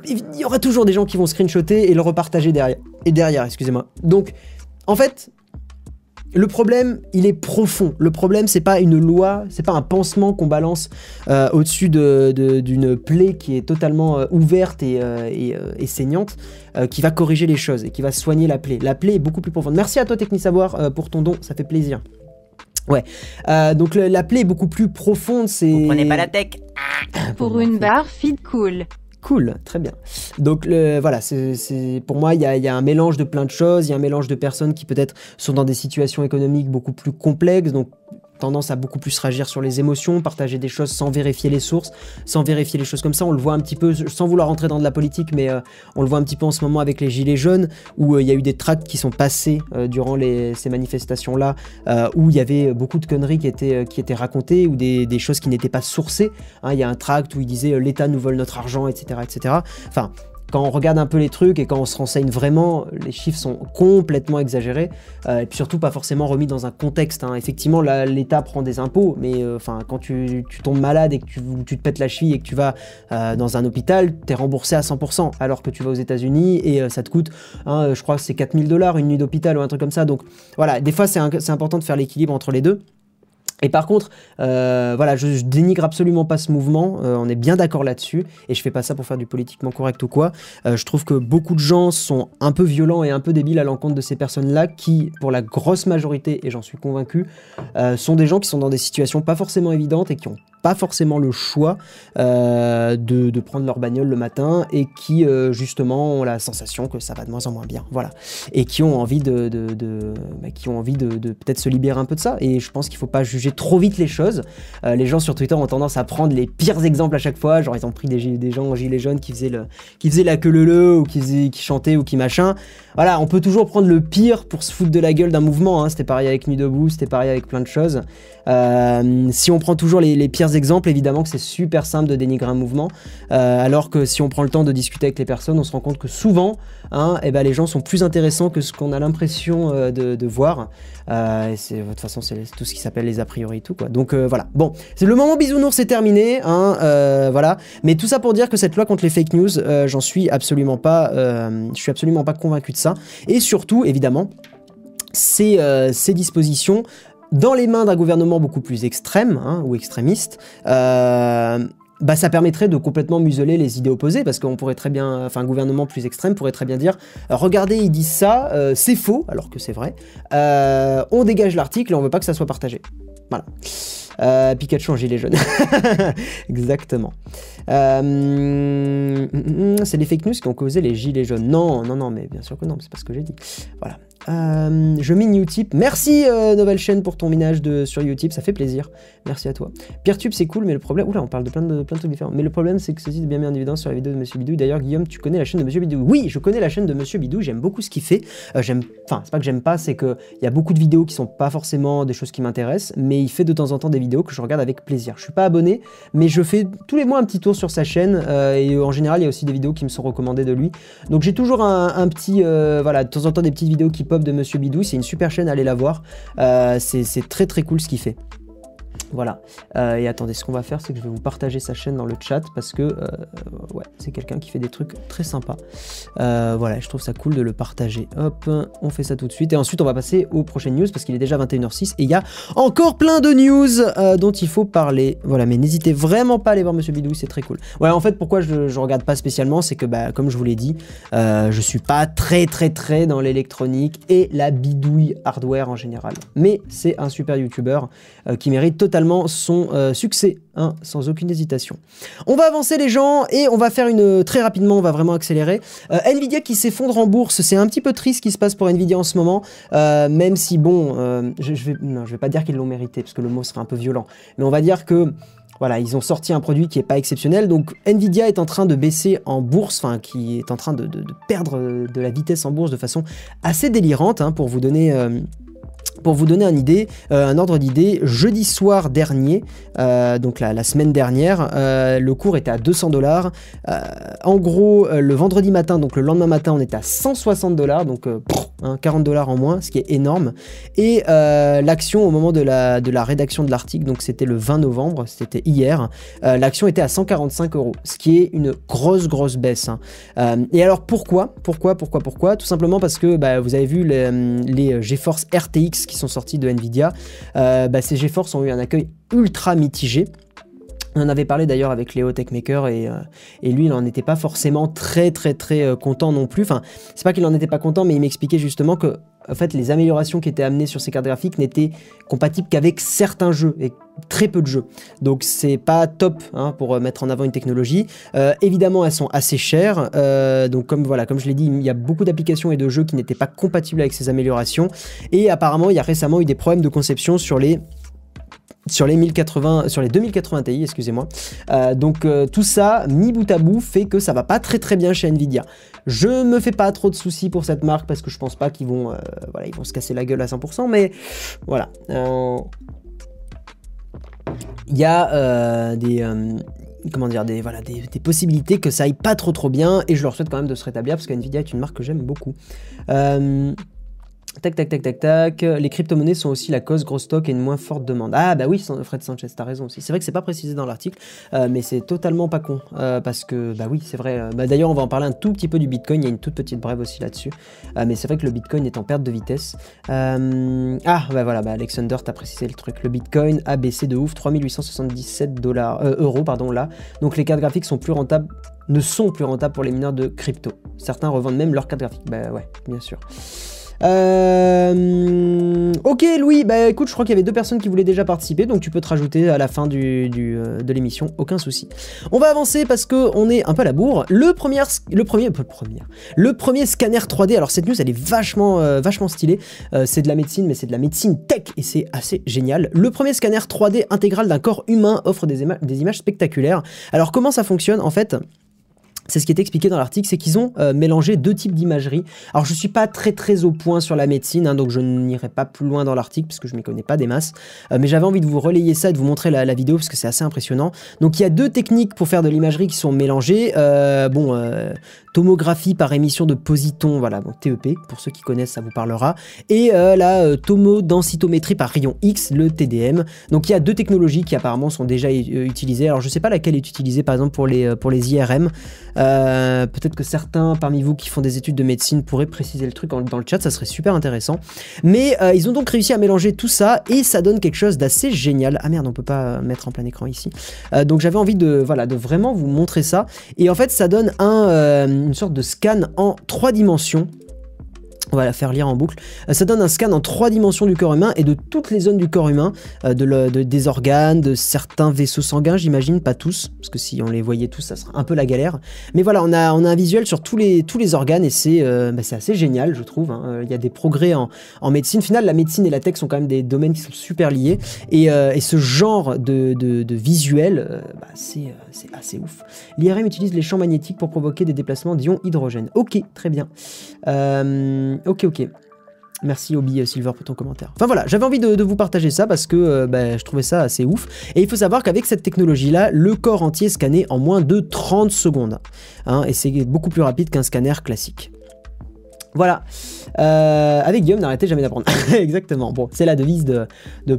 il y aura toujours des gens qui vont screenshotter et le repartager derrière. Et derrière, excusez-moi. Donc, en fait, le problème, il est profond. Le problème, c'est pas une loi, c'est pas un pansement qu'on balance euh, au-dessus d'une plaie qui est totalement euh, ouverte et, euh, saignante, qui va corriger les choses et qui va soigner la plaie. La plaie est beaucoup plus profonde. Merci à toi, Technisavoir, pour ton don, ça fait plaisir. Ouais. donc la plaie est beaucoup plus profonde. C'est. Vous prenez pas la tech. Pour une barre feed cool. Cool, très bien. Donc voilà, pour moi, il y a, un mélange de plein de choses, il y a un mélange de personnes qui peut-être sont dans des situations économiques beaucoup plus complexes, donc tendance à beaucoup plus réagir sur les émotions, partager des choses sans vérifier les sources, sans vérifier les choses comme ça. On le voit un petit peu, sans vouloir rentrer dans de la politique, mais euh, on le voit un petit peu en ce moment avec les Gilets jaunes, où euh, il y a eu des tracts qui sont passés euh, durant ces manifestations-là, où il y avait beaucoup de conneries qui étaient, qui étaient racontées, ou des, choses qui n'étaient pas sourcées. Hein. Il y a un tract où il disait l'État nous vole notre argent, etc. etc. Enfin, quand on regarde un peu les trucs et quand on se renseigne vraiment, les chiffres sont complètement exagérés euh, et puis surtout pas forcément remis dans un contexte. Hein. Effectivement, l'État prend des impôts, mais euh, enfin quand tu, tombes malade et que tu, te pètes la cheville et que tu vas euh, dans un hôpital, tu es remboursé à 100%, alors que tu vas aux États-Unis et ça te coûte, hein, je crois que c'est 4000 dollars une nuit d'hôpital ou un truc comme ça. Donc voilà, des fois c'est important de faire l'équilibre entre les deux. Et par contre, euh, voilà, je, dénigre absolument pas ce mouvement, euh, on est bien d'accord là-dessus, et je fais pas ça pour faire du politiquement correct ou quoi. Euh, je trouve que beaucoup de gens sont un peu violents et un peu débiles à l'encontre de ces personnes-là, qui, pour la grosse majorité, et j'en suis convaincu, sont des gens qui sont dans des situations pas forcément évidentes et qui ont pas forcément le choix de, de, prendre leur bagnole le matin et qui justement ont la sensation que ça va de moins en moins bien, voilà, et qui ont envie de, de, bah, qui ont envie de, peut-être se libérer un peu de ça. Et je pense qu'il faut pas juger trop vite les choses. Euh, les gens sur Twitter ont tendance à prendre les pires exemples à chaque fois. Genre, ils ont pris des, des gens en gilet jaune qui faisaient, le, qui faisaient la queue le le ou qui, qui chantaient ou qui machin. Voilà, on peut toujours prendre le pire pour se foutre de la gueule d'un mouvement. Hein. C'était pareil avec Nuit debout, c'était pareil avec plein de choses. Euh, si on prend toujours les, pires exemples, évidemment que c'est super simple de dénigrer un mouvement, euh, alors que si on prend le temps de discuter avec les personnes, on se rend compte que souvent, hein, eh ben, les gens sont plus intéressants que ce qu'on a l'impression euh, de, voir. Euh, et de toute façon, c'est tout ce qui s'appelle les a priori tout quoi. Donc voilà. Bon, c'est le moment bisounours, c'est terminé. Hein, voilà. Mais tout ça pour dire que cette loi contre les fake news, j'en suis absolument pas, je suis absolument pas convaincu de ça. Et surtout, évidemment, ces, ces dispositions dans les mains d'un gouvernement beaucoup plus extrême hein, ou extrémiste, euh, bah, ça permettrait de complètement museler les idées opposées, parce qu'on pourrait très bien, enfin un gouvernement plus extrême pourrait très bien dire, regardez, ils disent ça, euh, c'est faux, alors que c'est vrai, euh, on dégage l'article et on veut pas que ça soit partagé. Voilà. Pikachu en gilet jaune. Exactement. c'est les fake news qui ont causé les gilets jaunes. Non, non, non, mais bien sûr que non, c'est pas ce que j'ai dit. Voilà. Euh, je mine Utip. Merci euh, Nouvelle Chaîne pour ton minage de, sur Utip, ça fait plaisir. Merci à toi. Peertube c'est cool, mais le problème. Oula, on parle de plein de, plein de trucs différents. Mais le problème c'est que ceci est bien mis en évidence sur la vidéo de Monsieur Bidou. D'ailleurs, Guillaume, tu connais la chaîne de Monsieur Bidou Oui, je connais la chaîne de Monsieur Bidou, j'aime beaucoup ce qu'il fait. Euh, j'aime. Enfin, c'est pas que j'aime pas, c'est qu'il y a beaucoup de vidéos qui sont pas forcément des choses qui m'intéressent, mais il fait de temps en temps des vidéos que je regarde avec plaisir. Je suis pas abonné, mais je fais tous les mois un petit tour sur sa chaîne, et en général, il y a aussi des vidéos qui me sont recommandées de lui. Donc j'ai toujours un, un petit. voilà, de temps en temps des petites vidéos qui pop de Monsieur Bidou une super chaîne, allez la voir. Euh, c'est très très cool ce qu'il fait. Voilà. Euh, et attendez, ce qu'on va faire, c'est que je vais vous partager sa chaîne dans le chat parce que euh, ouais, c'est quelqu'un qui fait des trucs très sympas. Euh, voilà, je trouve ça cool de le partager. Hop, on fait ça tout de suite. Et ensuite, on va passer aux prochaines news parce qu'il est déjà 21h06 et il y a encore plein de news dont il faut parler. Voilà, mais n'hésitez vraiment pas à aller voir Monsieur Bidouille, c'est très cool. Ouais, en fait, pourquoi je, je regarde pas spécialement, c'est que, bah, comme je vous l'ai dit, je suis pas très très très dans l'électronique et la bidouille hardware en général. Mais c'est un super youtubeur qui mérite totalement son euh, succès, hein, sans aucune hésitation. On va avancer les gens et on va faire une très rapidement, on va vraiment accélérer. Euh, Nvidia qui s'effondre en bourse, c'est un petit peu triste ce qui se passe pour Nvidia en ce moment, euh, même si bon, je, je, vais, vais pas dire qu'ils l'ont mérité parce que le mot serait un peu violent, mais on va dire que voilà, ils ont sorti un produit qui est pas exceptionnel. Donc Nvidia est en train de baisser en bourse, enfin qui est en train de, perdre de la vitesse en bourse de façon assez délirante. Hein, pour vous donner pour vous donner une idée, euh, un ordre d'idée, jeudi soir dernier, euh, donc la, semaine dernière, euh, le cours était à 200 dollars. en gros, le vendredi matin, donc le lendemain matin, on était à 160 dollars, donc 40 hein, dollars en moins, ce qui est énorme. Et l'action au moment de la, de la rédaction de l'article, donc c'était le 20 novembre, c'était hier, l'action était à 145 euros, ce qui est une grosse, grosse baisse. Hein. et alors pourquoi? Pourquoi? Pourquoi? Pourquoi? Tout simplement parce que bah, vous avez vu les, les GeForce RTX qui sont sortis de Nvidia, euh, bah, ces GeForce ont eu un accueil ultra mitigé. On en avait parlé d'ailleurs avec Léo Techmaker et, euh, lui il n'en était pas forcément très très très euh, content non plus. Enfin, c'est pas qu'il en était pas content, mais il m'expliquait justement que en fait, les améliorations qui étaient amenées sur ces cartes graphiques n'étaient compatibles qu'avec certains jeux et très peu de jeux. Donc c'est pas top hein, pour euh, mettre en avant une technologie. Euh, évidemment, elles sont assez chères. Euh, donc voilà, comme je l'ai dit, il y a beaucoup d'applications et de jeux qui n'étaient pas compatibles avec ces améliorations. Et apparemment, il y a récemment eu des problèmes de conception sur les sur les 1080, sur les 2080 Ti, excusez-moi. donc tout ça, mis bout à bout, fait que ça va pas très très bien chez Nvidia. Je me fais pas trop de soucis pour cette marque parce que je pense pas qu'ils vont, voilà, ils vont se casser la gueule à 100%, mais voilà il y a euh, des euh, comment dire des voilà des, possibilités que ça aille pas trop trop bien et je leur souhaite quand même de se rétablir parce qu'Nvidia est une marque que j'aime beaucoup. Euh, Tac, tac, tac, tac, tac. Les crypto-monnaies sont aussi la cause gros stock et une moins forte demande. Ah bah oui, Fred Sanchez, t'as raison aussi. C'est vrai que c'est pas précisé dans l'article, euh, mais c'est totalement pas con. Euh, parce que, bah oui, c'est vrai. Euh, bah, D'ailleurs, on va en parler un tout petit peu du Bitcoin. Il y a une toute petite brève aussi là-dessus. mais c'est vrai que le Bitcoin est en perte de vitesse. Ah, bah voilà, bah Alexander, t'as précisé le truc. Le Bitcoin a baissé de ouf, 3877 dollars, euros, pardon, là. Donc les cartes graphiques sont plus rentables ne sont plus rentables pour les mineurs de crypto. Certains revendent même leurs cartes graphiques. Bah ouais, bien sûr. Euh, ok Louis, bah écoute, je crois qu'il y avait deux personnes qui voulaient déjà participer, donc tu peux te rajouter à la fin euh, de l'émission, aucun souci. On va avancer parce que on est un peu à la bourre. Le premier, le premier, le premier, scanner 3D. Alors cette news, elle est vachement, euh, vachement stylée. c'est de la médecine, mais c'est de la médecine tech et c'est assez génial. Le premier scanner 3D intégral d'un corps humain offre des images spectaculaires. Alors comment ça fonctionne en fait? C'est ce qui est expliqué dans l'article, c'est qu'ils ont euh, mélangé deux types d'imagerie. Alors je suis pas très très au point sur la médecine, hein, donc je n'irai pas plus loin dans l'article parce que je m'y connais pas des masses. Euh, mais j'avais envie de vous relayer ça et de vous montrer la, vidéo parce que c'est assez impressionnant. Donc il y a deux techniques pour faire de l'imagerie qui sont mélangées. Euh, bon, tomographie par émission de positons, voilà, donc TEP, pour ceux qui connaissent ça vous parlera. Et la tomodensitométrie par rayon X, le TDM. Donc il y a deux technologies qui apparemment sont déjà utilisées. Alors je sais pas laquelle est utilisée par exemple pour les, pour les IRM. Euh, peut-être que certains parmi vous qui font des études de médecine pourraient préciser le truc dans le chat, ça serait super intéressant. Mais euh, ils ont donc réussi à mélanger tout ça et ça donne quelque chose d'assez génial. Ah merde, on peut pas mettre en plein écran ici. Euh, donc j'avais envie de, voilà, vraiment vous montrer ça. Et en fait, ça donne un, une sorte de scan en trois dimensions on va la faire lire en boucle. Euh, ça donne un scan en trois dimensions du corps humain et de toutes les zones du corps humain, euh, de, des organes, de certains vaisseaux sanguins, j'imagine, pas tous, parce que si on les voyait tous, ça serait un peu la galère. Mais voilà, on a, on a un visuel sur tous les, tous les organes et c'est euh, bah, assez génial, je trouve. Hein. Il y a des progrès en, en médecine. Au final, la médecine et la tech sont quand même des domaines qui sont super liés. Et, et ce genre de, de, visuel, bah, c'est assez ouf. L'IRM utilise les champs magnétiques pour provoquer des déplacements d'ions hydrogène. Ok, très bien. Euh, ok, ok. Merci Obi Silver pour ton commentaire. Enfin voilà, j'avais envie de, vous partager ça parce que euh, bah, je trouvais ça assez ouf. Et il faut savoir qu'avec cette technologie-là, le corps entier est scanné en moins de 30 secondes. Hein, et c'est beaucoup plus rapide qu'un scanner classique. Voilà. Euh, avec Guillaume, n'arrêtez jamais d'apprendre. Exactement. Bon, c'est la devise de,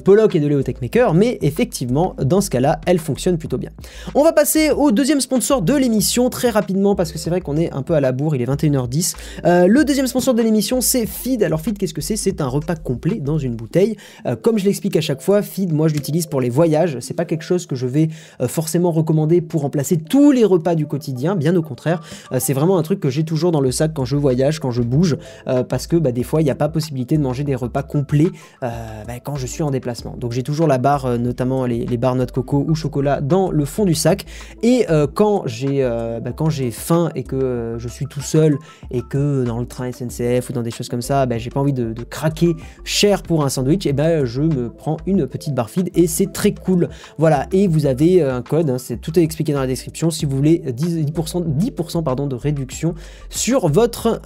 Pollock et de Leo Techmaker, mais effectivement, dans ce cas-là, elle fonctionne plutôt bien. On va passer au deuxième sponsor de l'émission très rapidement parce que c'est vrai qu'on est un peu à la bourre, il est 21h10. Euh, le deuxième sponsor de l'émission, c'est Feed. Alors Feed, qu'est-ce que c'est? C'est un repas complet dans une bouteille. Euh, comme je l'explique à chaque fois, Feed, moi je l'utilise pour les voyages. C'est pas quelque chose que je vais forcément recommander pour remplacer tous les repas du quotidien, bien au contraire. c'est vraiment un truc que j'ai toujours dans le sac quand je voyage, quand je bouge euh, parce que bah, des fois il n'y a pas possibilité de manger des repas complets euh, bah, quand je suis en déplacement. Donc j'ai toujours la barre, euh, notamment les, barres noix de coco ou chocolat dans le fond du sac. Et quand j'ai bah, quand j'ai faim et que je suis tout seul et que dans le train SNCF ou dans des choses comme ça, j'ai pas envie de, craquer cher pour un sandwich, et ben je me prends une petite barre feed et c'est très cool. Voilà, et vous avez un code, hein, c'est tout est expliqué dans la description si vous voulez 10%, 10 pardon, de réduction sur votre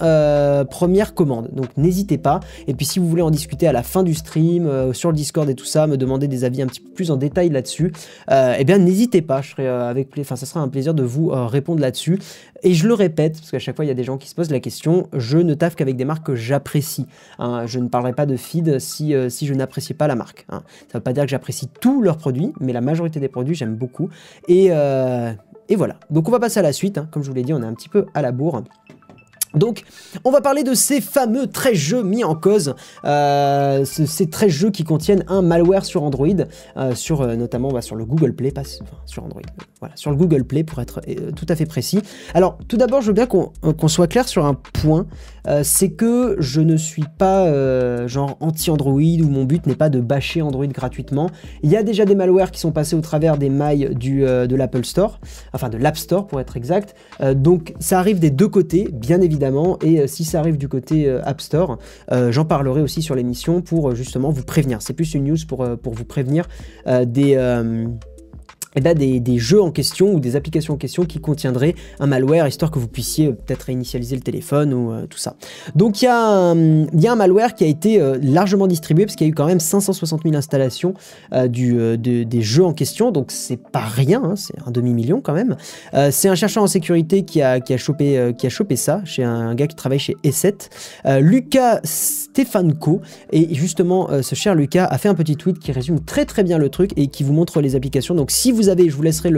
première commande. Donc n'hésitez pas. Et puis si vous voulez en discuter à la fin du stream, euh, sur le Discord et tout ça, me demander des avis un petit peu plus en détail là-dessus, euh, eh bien n'hésitez pas. Je serai euh, avec ça sera un plaisir de vous répondre là-dessus. Et je le répète parce qu'à chaque fois il y a des gens qui se posent la question. Je ne taffe qu'avec des marques que j'apprécie. Hein. Je ne parlerai pas de feed si je n'apprécie pas la marque. Hein. Ça ne veut pas dire que j'apprécie tous leurs produits, mais la majorité des produits j'aime beaucoup. Et et voilà. Donc on va passer à la suite. Hein. Comme je vous l'ai dit, on est un petit peu à la bourre. Donc, on va parler de ces fameux 13 jeux mis en cause, euh, ces 13 jeux qui contiennent un malware sur Android, euh, sur euh, notamment bah, sur le Google Play, pas sur Android, voilà, sur le Google Play pour être tout à fait précis. Alors, tout d'abord, je veux bien qu'on soit clair sur un point, c'est que je ne suis pas genre anti-Android ou mon but n'est pas de bâcher Android gratuitement. Il y a déjà des malwares qui sont passés au travers des mailles de l'Apple Store, enfin de l'App Store pour être exact. donc, ça arrive des deux côtés, bien évidemment et euh, si ça arrive du côté euh, App Store, euh, j'en parlerai aussi sur l'émission pour justement vous prévenir. C'est plus une news pour, pour vous prévenir des et eh ben, des, jeux en question ou des applications en question qui contiendraient un malware, histoire que vous puissiez euh, peut-être réinitialiser le téléphone ou euh, tout ça. Donc il y, a un malware qui a été euh, largement distribué, parce qu'il y a eu quand même 560 000 installations du, des jeux en question, donc c'est pas rien, hein, c'est un demi-million quand même. c'est un chercheur en sécurité qui a, qui, a chopé, qui a chopé ça, chez un, gars qui travaille chez E7, Lucas Stefanko, et justement ce cher Lucas a fait un petit tweet qui résume très très bien le truc et qui vous montre les applications. Donc si vous avez, je vous laisserai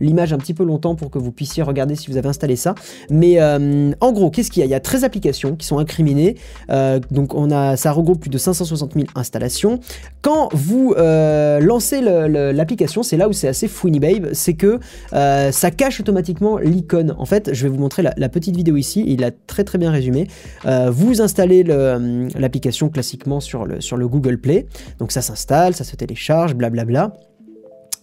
l'image un petit peu longtemps pour que vous puissiez regarder si vous avez installé ça. Mais euh, en gros, qu'est-ce qu'il y a? Il y a 13 applications qui sont incriminées. Euh, donc on a, ça regroupe plus de 560 000 installations. Quand vous euh, lancez l'application, c'est là où c'est assez fouini babe, c'est que ça cache automatiquement l'icône. En fait, je vais vous montrer la, petite vidéo ici, il a très très bien résumé. vous installez l'application classiquement sur le, sur le Google Play, donc ça s'installe, ça se télécharge, blablabla. Bla bla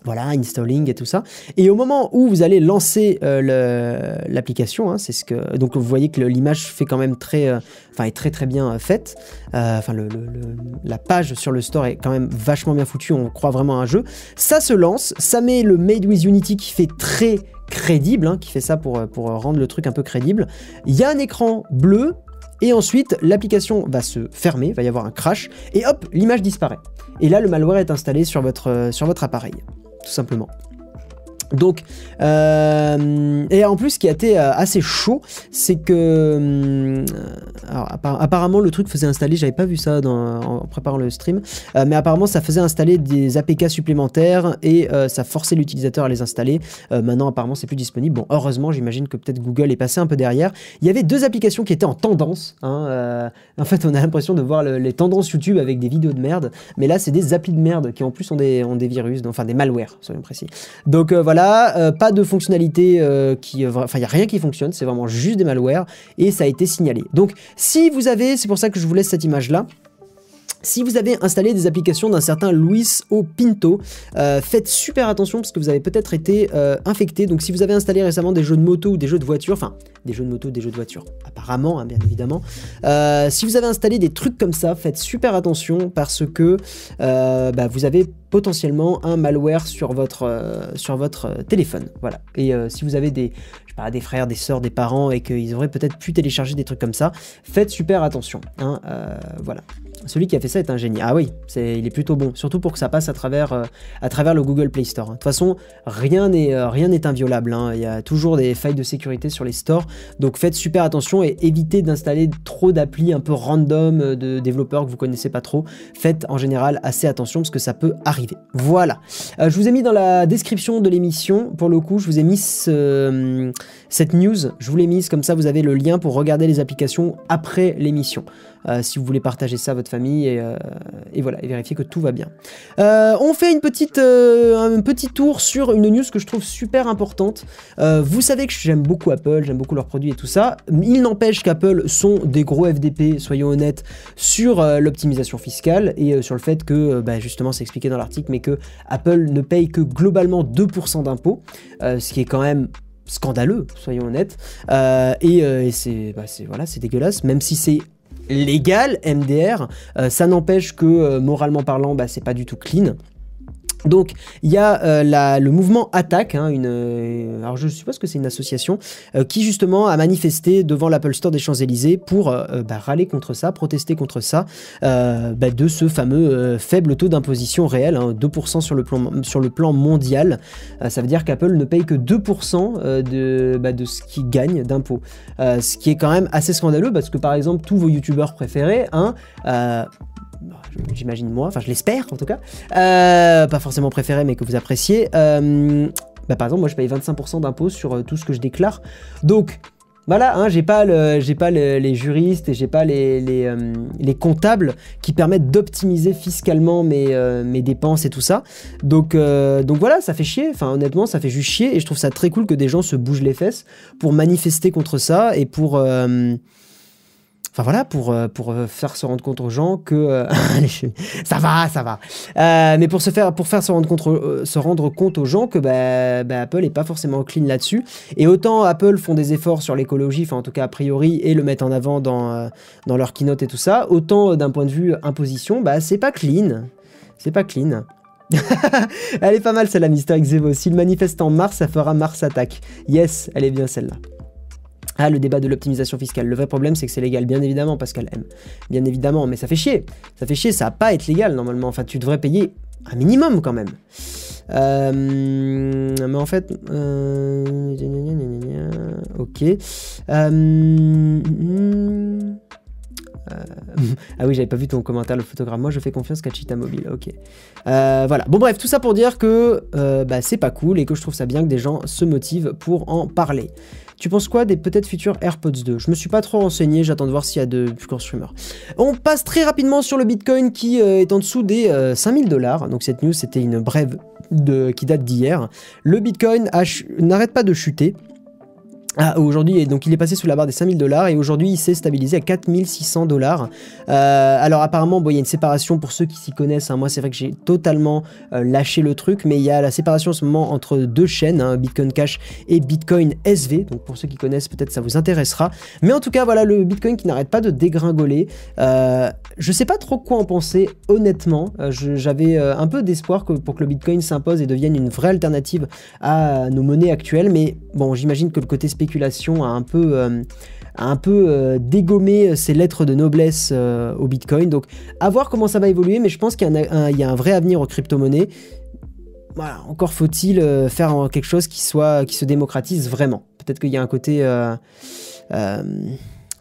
voilà, installing et tout ça. Et au moment où vous allez lancer euh, l'application, hein, c'est ce que donc vous voyez que l'image fait quand même très, euh, est très très bien euh, faite. Enfin, la page sur le store est quand même vachement bien foutue. On croit vraiment à un jeu. Ça se lance, ça met le Made with Unity qui fait très crédible, hein, qui fait ça pour, pour rendre le truc un peu crédible. Il y a un écran bleu, et ensuite l'application va se fermer, va y avoir un crash, et hop, l'image disparaît. Et là, le malware est installé sur votre, sur votre appareil, tout simplement. Donc, euh, et en plus, ce qui a été euh, assez chaud, c'est que, euh, alors, apparemment, le truc faisait installer, j'avais pas vu ça en préparant le stream, mais apparemment, ça faisait installer des APK supplémentaires et ça forçait l'utilisateur à les installer. maintenant, apparemment, c'est plus disponible. Bon, heureusement, j'imagine que peut-être Google est passé un peu derrière. Il y avait deux applications qui étaient en tendance. Hein, en fait, on a l'impression de voir les tendances YouTube avec des vidéos de merde, mais là, c'est des applis de merde qui en plus ont des, ont des virus, enfin des malwares, soyons précis. Donc voilà euh, pas de fonctionnalité euh, qui... Euh, enfin, il n'y a rien qui fonctionne, c'est vraiment juste des malwares, et ça a été signalé. Donc, si vous avez, c'est pour ça que je vous laisse cette image-là, si vous avez installé des applications d'un certain Luis O. Pinto, faites super attention parce que vous avez peut-être été infecté. Donc si vous avez installé récemment des jeux de moto ou des jeux de voiture, enfin des jeux de moto, des jeux de voiture, apparemment, hein, bien évidemment. si vous avez installé des trucs comme ça, faites super attention parce que bah, vous avez potentiellement un malware sur votre, euh, euh, téléphone. Voilà. Et euh, si vous avez des frères, des sœurs, des parents et qu'ils auraient peut-être pu télécharger des trucs comme ça, faites super attention. Hein, voilà. Celui qui a fait ça est un génie. Ah oui, il est plutôt bon, surtout pour que ça passe à travers, travers le Google Play Store. Hein. De toute façon, rien n'est, n'est inviolable. Hein. Il y a toujours des failles de sécurité sur les stores, donc faites super attention et évitez d'installer trop d'applis un peu random de développeurs que vous connaissez pas trop. Faites en général assez attention parce que ça peut arriver voilà. Euh, je vous ai mis dans la description de l'émission, pour le coup, je vous ai mis cette news, je vous l'ai mise comme ça, vous avez le lien pour regarder les applications après l'émission. Euh, si vous voulez partager ça à votre famille et, euh, voilà, et vérifier que tout va bien. on fait une petite, un petit tour sur une news que je trouve super importante. vous savez que j'aime beaucoup Apple, j'aime beaucoup leurs produits et tout ça. Il n'empêche qu'Apple sont des gros FDP, soyons honnêtes, sur l'optimisation fiscale et sur le fait que, bah, justement, c'est expliqué dans l'article mais que Apple ne paye que globalement 2% d'impôts, euh, ce qui est quand même scandaleux, soyons honnêtes. Euh, et, euh, bah, c'est dégueulasse, même si c'est légal, MDR, ça n'empêche que moralement parlant, bah, c'est pas du tout clean. Donc il y a euh, le mouvement Attack, hein, une, euh, alors je suppose que c'est une association euh, qui justement a manifesté devant l'Apple Store des Champs-Élysées pour bah, râler contre ça, protester contre ça, bah, de ce fameux faible taux d'imposition réel, 2% hein, sur le plan, mondial. ça veut dire qu'Apple ne paye que 2% de, bah, de ce qu'il gagne d'impôts. ce qui est quand même assez scandaleux parce que par exemple tous vos youtubeurs préférés, hein, j'imagine moi, enfin je l'espère en tout cas, euh, pas forcément préféré mais que vous appréciez, euh, bah, par exemple moi je paye 25% d'impôts sur euh, tout ce que je déclare, donc voilà, hein, j'ai pas, les juristes et j'ai pas les, les, comptables qui permettent d'optimiser fiscalement mes, mes, dépenses et tout ça. Donc, donc voilà, ça fait chier. Enfin, honnêtement, ça fait juste chier et je trouve ça très cool que des gens se bougent les fesses pour manifester contre ça et pour Enfin voilà, pour, euh, pour euh, faire se rendre compte aux gens que euh, ça va, ça va. mais pour se faire, pour faire se rendre compte, se rendre compte aux gens que bah, bah, Apple est pas forcément clean là-dessus. Et autant Apple font des efforts sur l'écologie, enfin en tout cas a priori, et le mettent en avant dans, dans leur keynote et tout ça, autant d'un point de vue imposition, bah c'est pas clean. C'est pas clean. elle est pas mal celle-là, Mister Xevo. S'il manifeste en mars, ça fera Mars attaque. Yes, elle est bien celle-là. Ah, le débat de l'optimisation fiscale. Le vrai problème, c'est que c'est légal, bien évidemment, Pascal M. Bien évidemment, mais ça fait chier. Ça fait chier, ça va pas être légal normalement. Enfin, tu devrais payer un minimum quand même. Euh, mais en fait, euh, ok. Euh, ah oui, j'avais pas vu ton commentaire, le photographe. Moi, je fais confiance qu'à Cheetah Mobile. Ok. voilà. Bon, bref, tout ça pour dire que bah, c'est pas cool et que je trouve ça bien que des gens se motivent pour en parler. Tu penses quoi des peut-être futurs AirPods 2 Je me suis pas trop renseigné, j'attends de voir s'il y a de plus rumeurs. On passe très rapidement sur le Bitcoin qui euh, est en dessous des 5000 euh, dollars. Donc cette news, c'était une brève qui date d'hier. Le Bitcoin n'arrête pas de chuter. Ah, aujourd'hui, donc il est passé sous la barre des 5000 dollars et aujourd'hui il s'est stabilisé à 4600 dollars. Euh, alors apparemment, bon, il y a une séparation pour ceux qui s'y connaissent. Hein. Moi, c'est vrai que j'ai totalement euh, lâché le truc, mais il y a la séparation en ce moment entre deux chaînes, hein, Bitcoin Cash et Bitcoin SV. Donc pour ceux qui connaissent, peut-être ça vous intéressera. Mais en tout cas, voilà le Bitcoin qui n'arrête pas de dégringoler. Euh, je sais pas trop quoi en penser, honnêtement. J'avais un peu d'espoir pour que le Bitcoin s'impose et devienne une vraie alternative à nos monnaies actuelles, mais bon, j'imagine que le côté spéculatif a un peu, euh, un peu euh, dégommé ses lettres de noblesse euh, au Bitcoin. Donc à voir comment ça va évoluer, mais je pense qu'il y, a un vrai avenir aux crypto-monnaies. Voilà, encore faut-il faire quelque chose qui, soit, qui se démocratise vraiment. Peut-être qu'il y a un côté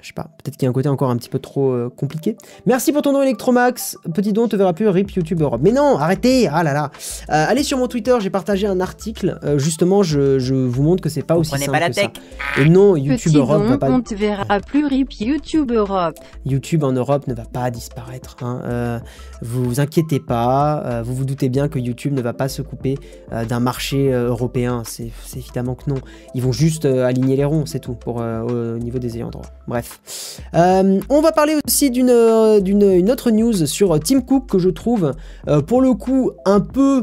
je sais pas, peut-être qu'il y a un côté encore un petit peu trop euh, compliqué. Merci pour ton don Electromax. Petit don, te verra plus RIP YouTube Europe. Mais non, arrêtez Ah là là euh, Allez sur mon Twitter, j'ai partagé un article. Euh, justement, je, vous montre que c'est pas aussi simple que ça. Et non, YouTube Europe va pas... on te verra plus RIP YouTube Europe. YouTube en Europe ne va pas disparaître. Hein. vous vous inquiétez pas. vous vous doutez bien que YouTube ne va pas se couper d'un marché européen. C'est évidemment que non. Ils vont juste aligner les ronds, c'est tout, pour, au niveau des ayants droit. Bref. Euh, on va parler aussi d'une d'une autre news sur Tim Cook que je trouve euh, pour le coup un peu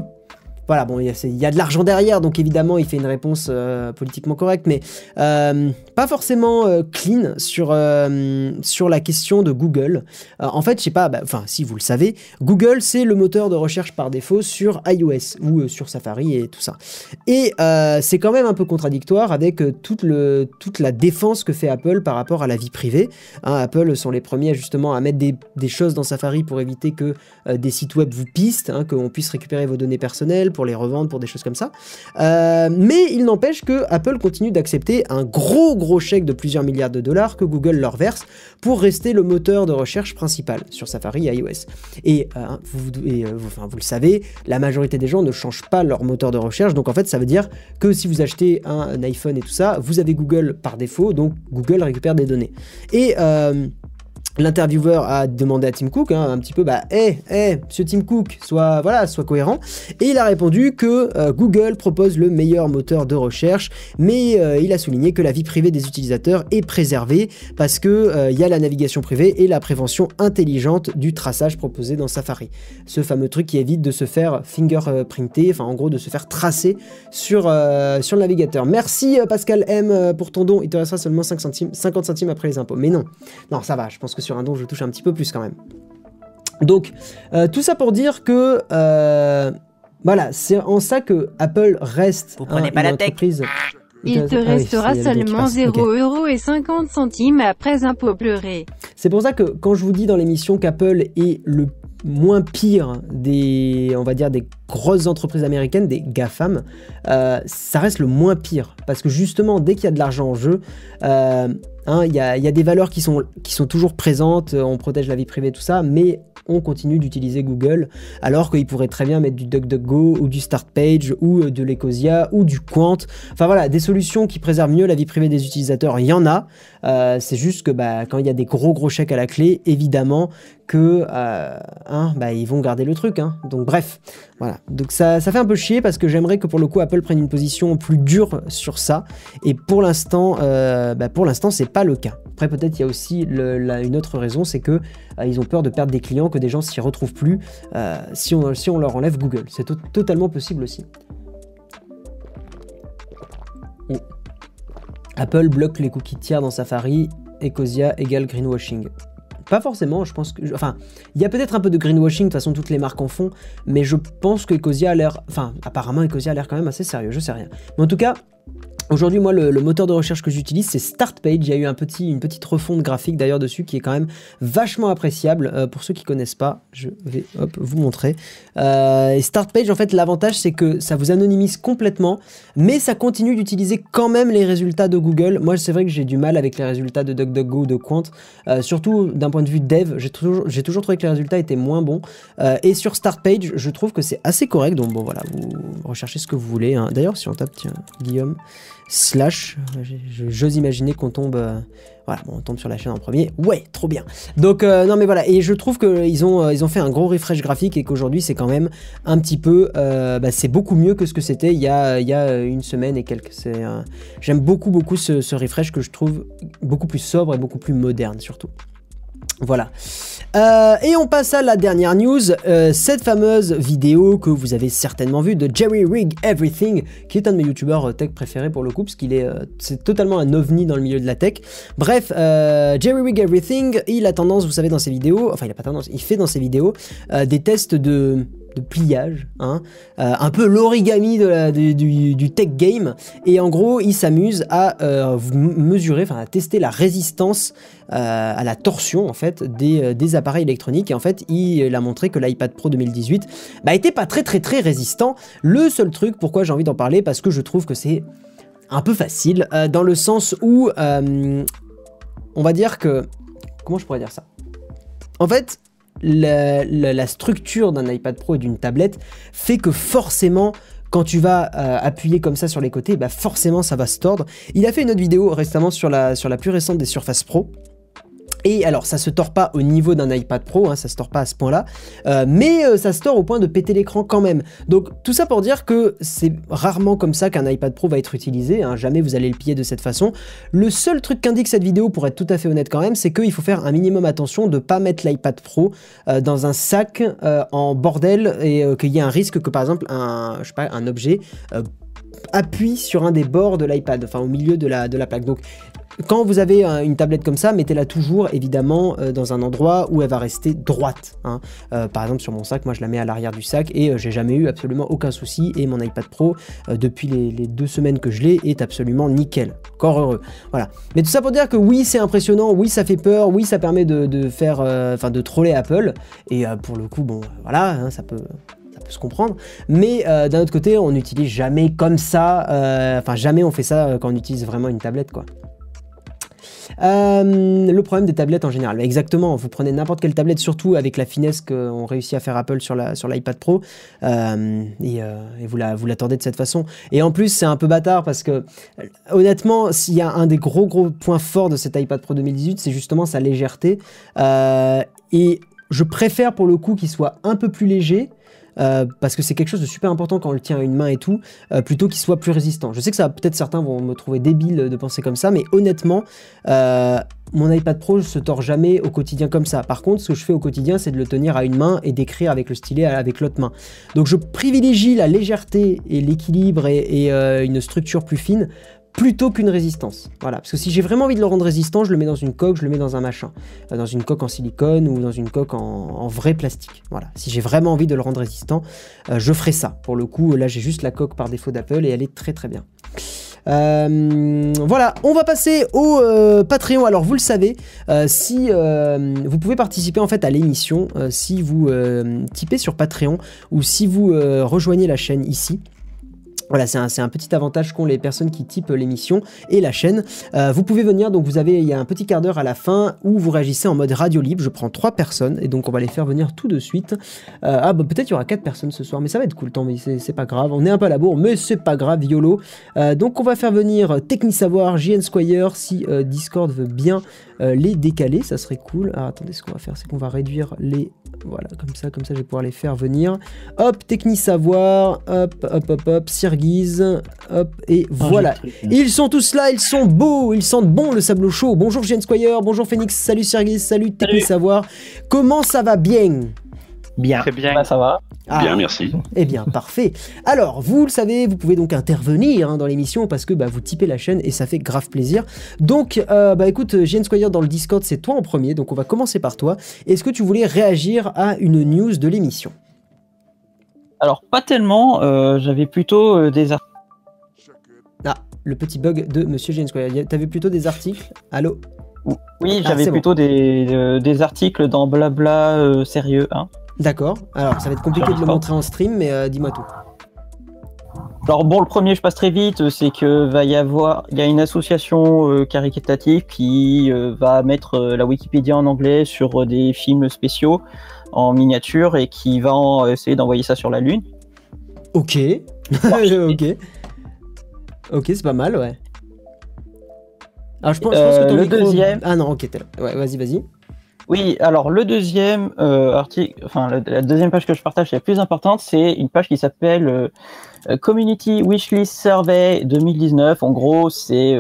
voilà, bon, il y, a de l'argent derrière, donc évidemment, il fait une réponse euh, politiquement correcte, mais euh, pas forcément euh, clean sur, sur la question de Google. en fait, je sais pas, bah, enfin, si vous le savez, Google, c'est le moteur de recherche par défaut sur iOS ou sur Safari et tout ça. Et c'est quand même un peu contradictoire avec toute, le, toute la défense que fait Apple par rapport à la vie privée. Hein, Apple sont les premiers justement à mettre des, des, choses dans Safari pour éviter que des sites web vous pistent, hein, qu'on puisse récupérer vos données personnelles pour les revendre, pour des choses comme ça. Euh, mais il n'empêche que Apple continue d'accepter un gros gros chèque de plusieurs milliards de dollars que Google leur verse pour rester le moteur de recherche principal sur Safari et iOS. Et, euh, vous, euh, enfin, vous le savez, la majorité des gens ne changent pas leur moteur de recherche, donc en fait ça veut dire que si vous achetez un, iPhone et tout ça, vous avez Google par défaut, donc Google récupère des données. Et L'intervieweur a demandé à Tim Cook hein, un petit peu, bah, hé, hé, monsieur Tim Cook, soit, voilà, soit cohérent. Et il a répondu que euh, Google propose le meilleur moteur de recherche, mais euh, il a souligné que la vie privée des utilisateurs est préservée parce que euh, il y a la navigation privée et la prévention intelligente du traçage proposé dans Safari. Ce fameux truc qui évite de se faire fingerprinter, enfin en gros de se faire tracer sur, le navigateur. Merci Pascal M pour ton don, il te restera seulement 5 centimes, 50 centimes après les impôts. Mais non, non, ça va, je pense que sur un don, je touche un petit peu plus quand même. Donc, euh, tout ça pour dire que euh, voilà, c'est en ça que Apple reste Vous prenez pas la entreprise. Il te ah restera seulement 0 et 50 centimes après impôt pleuré. C'est pour ça que quand je vous dis dans l'émission qu'Apple est le moins pire des, on va dire, des grosses entreprises américaines, des GAFAM, euh, ça reste le moins pire. Parce que justement, dès qu'il y a de l'argent en jeu, euh, hein, il y, a, des valeurs qui sont, toujours présentes, on protège la vie privée, tout ça, mais on continue d'utiliser Google, alors qu'ils pourraient très bien mettre du DuckDuckGo ou du StartPage ou euh, de l'Ecosia ou du Quant. Enfin voilà, des solutions qui préservent mieux la vie privée des utilisateurs, il y en a. Euh, c'est juste que bah, quand il y a des gros gros chèques à la clé, évidemment que euh, hein, bah, ils vont garder le truc. Hein. Donc bref, voilà. Donc ça, ça fait un peu chier parce que j'aimerais que pour le coup Apple prenne une position plus dure sur ça. Et pour l'instant, bah, pour l'instant c'est pas le cas. Après peut-être il y a aussi une autre raison, c'est que ils ont peur de perdre des clients que des gens s'y retrouvent plus euh, si, on, si on leur enlève Google. C'est totalement possible aussi. Apple bloque les cookies tiers dans Safari, Ecosia égale greenwashing. Pas forcément, je pense que. Enfin, il y a peut-être un peu de greenwashing, de toute façon, toutes les marques en font, mais je pense que Ecosia a l'air. Enfin, apparemment, Ecosia a l'air quand même assez sérieux, je sais rien. Mais en tout cas, Aujourd'hui, moi, le, moteur de recherche que j'utilise, c'est StartPage. Il y a eu une petite refonte graphique d'ailleurs dessus qui est quand même vachement appréciable. Euh, pour ceux qui connaissent pas, je vais vous montrer. Euh, StartPage, en fait, l'avantage, c'est que ça vous anonymise complètement, mais ça continue d'utiliser quand même les résultats de Google. Moi, c'est vrai que j'ai du mal avec les résultats de DuckDuckGo ou de Quant, euh, surtout d'un point de vue dev. J'ai toujours, j'ai toujours trouvé que les résultats étaient moins bons. et sur StartPage, je trouve que c'est assez correct. Donc bon, voilà, vous recherchez ce que vous voulez. Hein. D'ailleurs, si on tape, tiens, Guillaume. Slash. J'ose imaginer qu'on tombe. voilà, on tombe sur la chaîne en premier. Ouais, trop bien. Donc non mais voilà, et je trouve qu'ils ont ils ont fait un gros refresh graphique et qu'aujourd'hui c'est quand même un petit peu, bah, c'est beaucoup mieux que ce que c'était il y a il y a une semaine et quelques. J'aime beaucoup beaucoup ce, ce refresh que je trouve beaucoup plus sobre et beaucoup plus moderne surtout. Voilà. Euh, et on passe à la dernière news, euh, cette fameuse vidéo que vous avez certainement vue de Jerry Rig Everything, qui est un de mes youtubeurs euh, tech préférés pour le coup, parce qu'il est, c'est totalement un ovni dans le milieu de la tech. Bref, Jerry Rig Everything, il a tendance, vous savez, dans ses vidéos, enfin il a pas tendance, il fait dans ses vidéos des tests de de pliage, hein, euh, un peu l'origami du, tech game. Et en gros, il s'amuse à euh, mesurer, enfin à tester la résistance euh, à la torsion en fait des, appareils électroniques. Et en fait, il a montré que l'iPad Pro 2018 bah, était pas très très très résistant. Le seul truc, pourquoi j'ai envie d'en parler, parce que je trouve que c'est un peu facile, dans le sens où on va dire que... Comment je pourrais dire ça? En fait, la, structure d'un iPad Pro et d'une tablette fait que forcément quand tu vas euh, appuyer comme ça sur les côtés, bah forcément ça va se tordre. Il a fait une autre vidéo récemment sur la, sur la plus récente des Surface Pro. Et alors, ça se tord pas au niveau d'un iPad Pro, hein, ça se tord pas à ce point-là, euh, mais euh, ça se tord au point de péter l'écran quand même. Donc, tout ça pour dire que c'est rarement comme ça qu'un iPad Pro va être utilisé, hein, jamais vous allez le piller de cette façon. Le seul truc qu'indique cette vidéo, pour être tout à fait honnête quand même, c'est qu'il faut faire un minimum attention de pas mettre l'iPad Pro euh, dans un sac en bordel et qu'il y ait un risque que par exemple un, objet appuie sur un des bords de l'iPad, enfin au milieu de la, de la plaque. Donc quand vous avez une tablette comme ça, mettez-la toujours évidemment euh, dans un endroit où elle va rester droite. Hein. Euh, par exemple sur mon sac, moi je la mets à l'arrière du sac et euh, j'ai jamais eu absolument aucun souci et mon iPad Pro depuis les, deux semaines que je l'ai est absolument nickel. Encore heureux. Voilà. Mais tout ça pour dire que oui c'est impressionnant, oui ça fait peur, oui ça permet de, faire, enfin de troller Apple et pour le coup bon voilà hein, ça peut se comprendre. Mais d'un autre côté, on n'utilise jamais comme ça, enfin jamais on fait ça quand on utilise vraiment une tablette quoi. Euh, le problème des tablettes en général, exactement, vous prenez n'importe quelle tablette, surtout avec la finesse qu'ont réussi à faire Apple sur l'iPad Pro, euh, euh, et, vous l'attendez de cette façon. Et en plus, c'est un peu bâtard parce que, honnêtement, s'il y a un des gros gros points forts de cet iPad Pro 2018, c'est justement sa légèreté. et je préfère pour le coup qu'il soit un peu plus léger, euh, parce que c'est quelque chose de super important quand on le tient à une main et tout, euh, plutôt qu'il soit plus résistant. Je sais que ça peut-être certains vont me trouver débile de penser comme ça, mais honnêtement, euh, mon iPad Pro se tord jamais au quotidien comme ça. Par contre, ce que je fais au quotidien, c'est de le tenir à une main et d'écrire avec le stylet avec l'autre main. Donc je privilégie la légèreté et l'équilibre et, une structure plus fine plutôt qu'une résistance. Voilà, parce que si j'ai vraiment envie de le rendre résistant, je le mets dans une coque, je le mets dans un machin, euh, dans une coque en silicone ou dans une coque en, vrai plastique. Voilà, si j'ai vraiment envie de le rendre résistant, euh, je ferai ça. Pour le coup, là j'ai juste la coque par défaut d'Apple et elle est très très bien. Euh, voilà, on va passer au Patreon. Alors vous le savez, si vous pouvez participer en fait à l'émission, si vous typez sur Patreon ou si vous rejoignez la chaîne ici. Voilà, c'est un, petit avantage qu'ont les personnes qui typent l'émission et la chaîne. Euh, vous pouvez venir, donc vous avez, il y a un petit quart d'heure à la fin où vous réagissez en mode radio libre. Je prends trois personnes et donc on va les faire venir tout de suite. Euh, ah, bah, peut-être il y aura quatre personnes ce soir, mais ça va être cool, tant mais c'est pas grave. On est un peu à la bourre, mais c'est pas grave, YOLO. Euh, donc on va faire venir Technisavoir, JN Squire, si Discord veut bien les décaler, ça serait cool. Ah, attendez, ce qu'on va faire, c'est qu'on va réduire les voilà, comme ça, comme ça, je vais pouvoir les faire venir. Hop, Techni Savoir, hop, hop, hop, hop, Sirguise, hop, et ah, voilà. Ils sont tous là, ils sont beaux, ils sentent bon le sable chaud. Bonjour Jane Squire, bonjour Phoenix, salut Sirguise, salut Techni Savoir. Comment ça va bien? Bien. Très bien. ça va. Ah. bien, merci. Eh bien, parfait. Alors, vous le savez, vous pouvez donc intervenir hein, dans l'émission parce que bah, vous typez la chaîne et ça fait grave plaisir. Donc, euh, bah écoute, Jane Squire dans le Discord, c'est toi en premier, donc on va commencer par toi. Est-ce que tu voulais réagir à une news de l'émission? Alors, pas tellement. Euh, j'avais plutôt euh, des articles. Ah, le petit bug de Monsieur Jane Squire. T'avais plutôt des articles? Allô? Oui, ah, j'avais plutôt des, des, articles dans Blabla sérieux. Hein. D'accord. Alors, ça va être compliqué de le montrer en stream, mais euh, dis-moi tout. Alors bon, le premier, je passe très vite, c'est que va y avoir, il y a une association euh, caritative qui euh, va mettre la Wikipédia en anglais sur des films spéciaux en miniature et qui va essayer d'envoyer ça sur la Lune. Ok. ok. Ok, c'est pas mal, ouais. Alors je pense, que ton le deuxième. Ah non, ok, t'es là. Ouais, vas-y, vas-y. Oui, alors le deuxième article, enfin la, deuxième page que je partage, la plus importante, c'est une page qui s'appelle Community Wishlist Survey 2019. En gros, c'est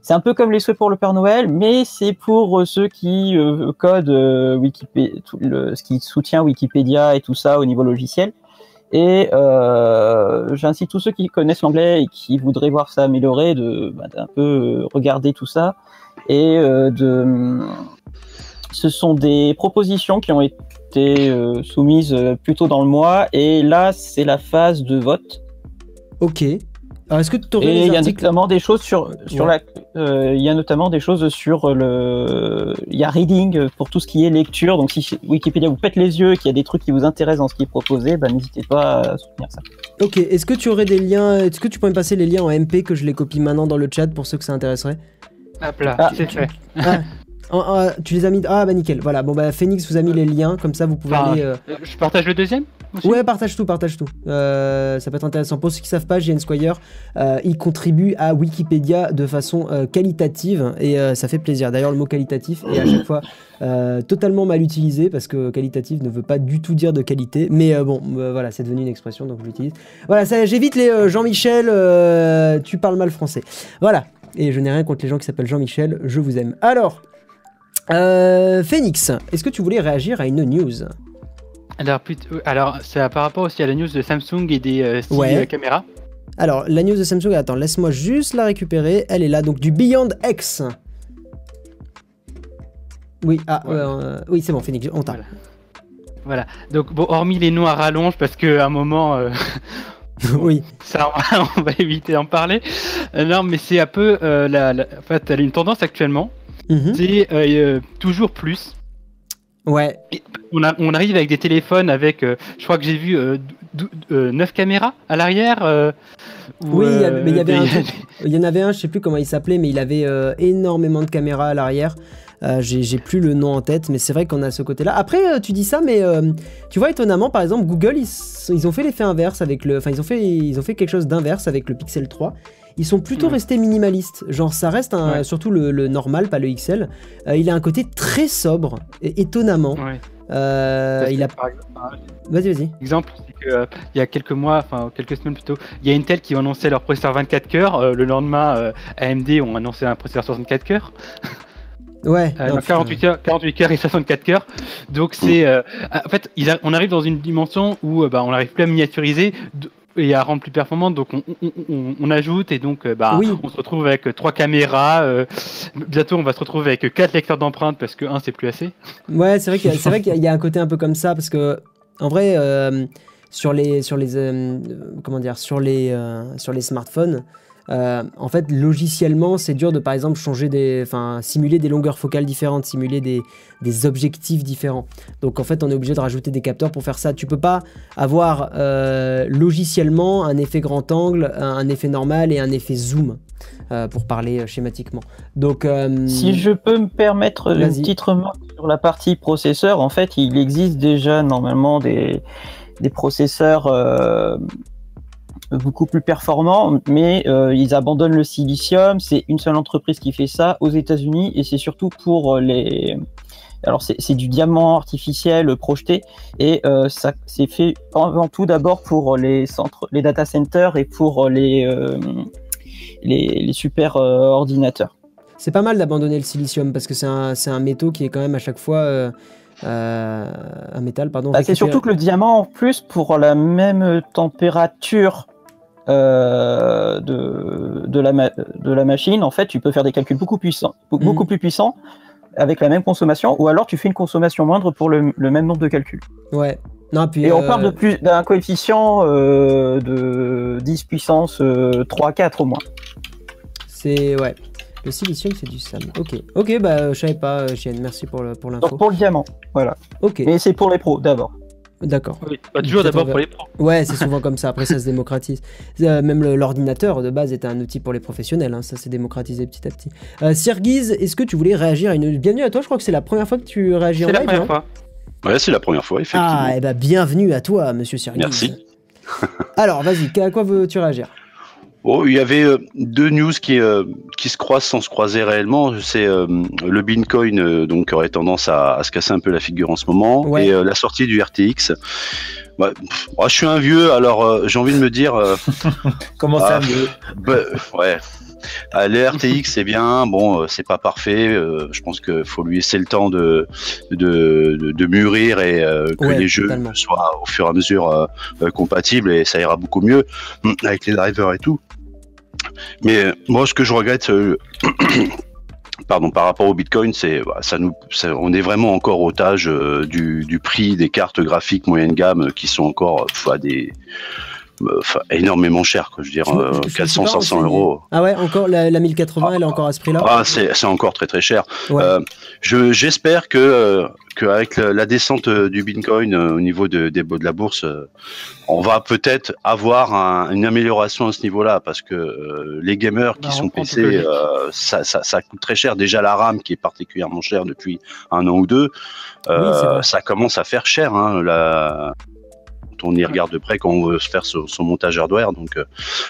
c'est un peu comme les souhaits pour le Père Noël, mais c'est pour ceux qui codent Wikipédia, ce qui soutient Wikipédia et tout ça au niveau logiciel. Et euh, j'incite tous ceux qui connaissent l'anglais et qui voudraient voir ça amélioré de bah, d'un peu regarder tout ça et euh, de ce sont des propositions qui ont été euh, soumises euh, plus tôt dans le mois et là c'est la phase de vote. Ok. Alors est-ce que tu aurais Et il y a notamment des choses sur, sur la. Euh, il y a notamment des choses sur le. Il y a reading pour tout ce qui est lecture. Donc si Wikipédia vous pète les yeux, qu'il y a des trucs qui vous intéressent dans ce qui est proposé, bah, n'hésitez pas à soutenir ça. Ok. Est-ce que tu aurais des liens Est-ce que tu pourrais me passer les liens en MP que je les copie maintenant dans le chat pour ceux que ça intéresserait? Hop là, ah, c'est fait. Ah, tu les as mis. Ah bah nickel. Voilà. Bon bah Phoenix vous a mis les liens. Comme ça vous pouvez aller. Euh, je partage le deuxième Ouais, partage tout, partage tout. Euh, ça peut être intéressant. Pour ceux qui savent pas, JN Squire, euh, il contribue à Wikipédia de façon qualitative et ça fait plaisir. D'ailleurs, le mot qualitatif est à chaque fois totalement mal utilisé parce que qualitatif ne veut pas du tout dire de qualité. Mais bon, voilà, c'est devenu une expression donc je l'utilise. Voilà, ça, j'évite les Jean-Michel, tu parles mal français. Voilà. Et je n'ai rien contre les gens qui s'appellent Jean-Michel, je vous aime. Alors, Phoenix, est-ce que tu voulais réagir à une news alors, euh, alors c'est par rapport aussi à la news de Samsung et des euh, euh, caméras. Alors, la news de Samsung, attends, laisse-moi juste la récupérer. Elle est là, donc du Beyond X. Oui, ah, oui, c'est bon, Phoenix, on t'a. Voilà. Donc, bon, hormis les noms à rallonge, parce qu'à un moment. oui. Ça, on va éviter d'en parler. non, mais c'est un peu. la, En fait, elle a une tendance actuellement. Mhm. C'est toujours plus. Ouais. On, on, arrive avec des téléphones avec, euh, je crois que j'ai vu euh, 9 euh, caméras à l'arrière. Euh, oui, mais il y, en avait un, je sais plus comment il s'appelait, mais il avait énormément de caméras à l'arrière. j'ai plus le nom en tête, mais c'est vrai qu'on a ce côté-là. Après, tu dis ça, mais tu vois, étonnamment, par exemple, Google, ils, ils ont fait l'effet inverse avec le. Enfin, ils, ont fait, ils ont fait quelque chose d'inverse avec le Pixel 3 ils sont plutôt restés minimalistes. Genre, ça reste un, surtout le, normal, pas le XL. Euh, il a un côté très sobre, et étonnamment. Euh, il a. Vas-y, vas-y. Exemple, c'est euh, il y a quelques mois, enfin quelques semaines plutôt, il y a Intel qui a annoncé leur processeur 24 cœurs. le lendemain, AMD ont annoncé un processeur 64 cœurs. Ouais. 48, heures, 48 cœurs et 64 cœurs. Donc c'est, en fait, on arrive dans une dimension où bah, on n'arrive plus à miniaturiser et à rendre plus performante. Donc on, ajoute et donc euh, bah, on se retrouve avec trois caméras. Euh, bientôt on va se retrouver avec quatre lecteurs d'empreintes parce que un c'est plus assez. Ouais, c'est vrai qu'il y, vrai qu'il y, a un côté un peu comme ça parce que en vrai euh, sur les sur les comment dire sur les sur les smartphones. Euh, en fait, logiciellement, c'est dur de par exemple changer des, enfin, simuler des longueurs focales différentes, simuler des, objectifs différents. Donc en fait, on est obligé de rajouter des capteurs pour faire ça. Tu peux pas avoir euh, logiciellement un effet grand angle, un, effet normal et un effet zoom. Euh, pour parler schématiquement. Donc, si je peux me permettre une petite remarque sur la partie processeur, en fait, il existe déjà normalement des, des processeurs beaucoup plus performant, mais euh, ils abandonnent le silicium. C'est une seule entreprise qui fait ça aux États-Unis et c'est surtout pour les. Alors c'est du diamant artificiel projeté et euh, ça c'est fait avant tout d'abord pour les centres, les data centers et pour les euh, les, super ordinateurs. C'est pas mal d'abandonner le silicium parce que c'est un, un métaux qui est quand même à chaque fois un métal, pardon. Bah, c'est surtout que le diamant, en plus, pour la même température euh, de, de, la de la machine, en fait, tu peux faire des calculs beaucoup, puissants, beaucoup mhm. plus puissants avec la même consommation, ou alors tu fais une consommation moindre pour le, même nombre de calculs. Ouais. Non, puis, Et on parle de euh, plus d'un coefficient euh, de 10 puissance 3, 4 au moins. C'est ouais. Le silicium, c'est du SAM. Ok, ok, bah je savais pas, Chien. Merci pour l'info. Pour, pour le diamant, voilà. Ok. Mais c'est pour les pros d'abord. D'accord. Oui, toujours d'abord pour les pros. Ouais, c'est souvent comme ça. Après, ça se démocratise. Euh, même l'ordinateur de base était un outil pour les professionnels. Hein. Ça s'est démocratisé petit à petit. Euh, est-ce que tu voulais réagir à une. Bienvenue à toi. Je crois que c'est la première fois que tu réagis en live. C'est la première fois. Ouais, c'est la première fois, effectivement. Ah, et eh ben bienvenue à toi, monsieur Sirgiz. Merci. Alors, vas-y, à quoi veux-tu réagir? Oh, il y avait euh, deux news qui, euh, qui se croisent sans se croiser réellement. C'est euh, le Bitcoin donc aurait tendance à, se casser un peu la figure en ce moment et la sortie du RTX. Bah, je suis un vieux, alors j'ai envie de me dire. Comment ça, ah, vieux? bah, Ouais. Ah, le RTX c'est bien, bon c'est pas parfait. je pense qu'il faut lui laisser le temps de de, de, mûrir et que les jeux soient au fur et à mesure compatibles et ça ira beaucoup mieux hum, avec les drivers et tout. Mais moi, ce que je regrette, euh, pardon, par rapport au Bitcoin, c'est bah, ça nous, on est vraiment encore otage euh, du, du, prix des cartes graphiques moyenne gamme qui sont encore fois des énormément cher, quoi. Je veux dire, 400, 500 euh, euros. Ah ouais, encore la, 1080, elle est encore à ce prix-là? Ah, c'est encore très très cher. Euh, J'espère que, euh, qu'avec la, descente euh, du Bitcoin au niveau de, de, de la bourse, on va peut-être avoir une amélioration à ce niveau-là, parce que les gamers qui sont PC, ça, ça, ça, coûte très cher. Déjà la RAM qui est particulièrement chère depuis un an ou deux, ça commence à faire cher. Hein, la on y regarde de près quand on veut se faire son, montage hardware. Donc euh,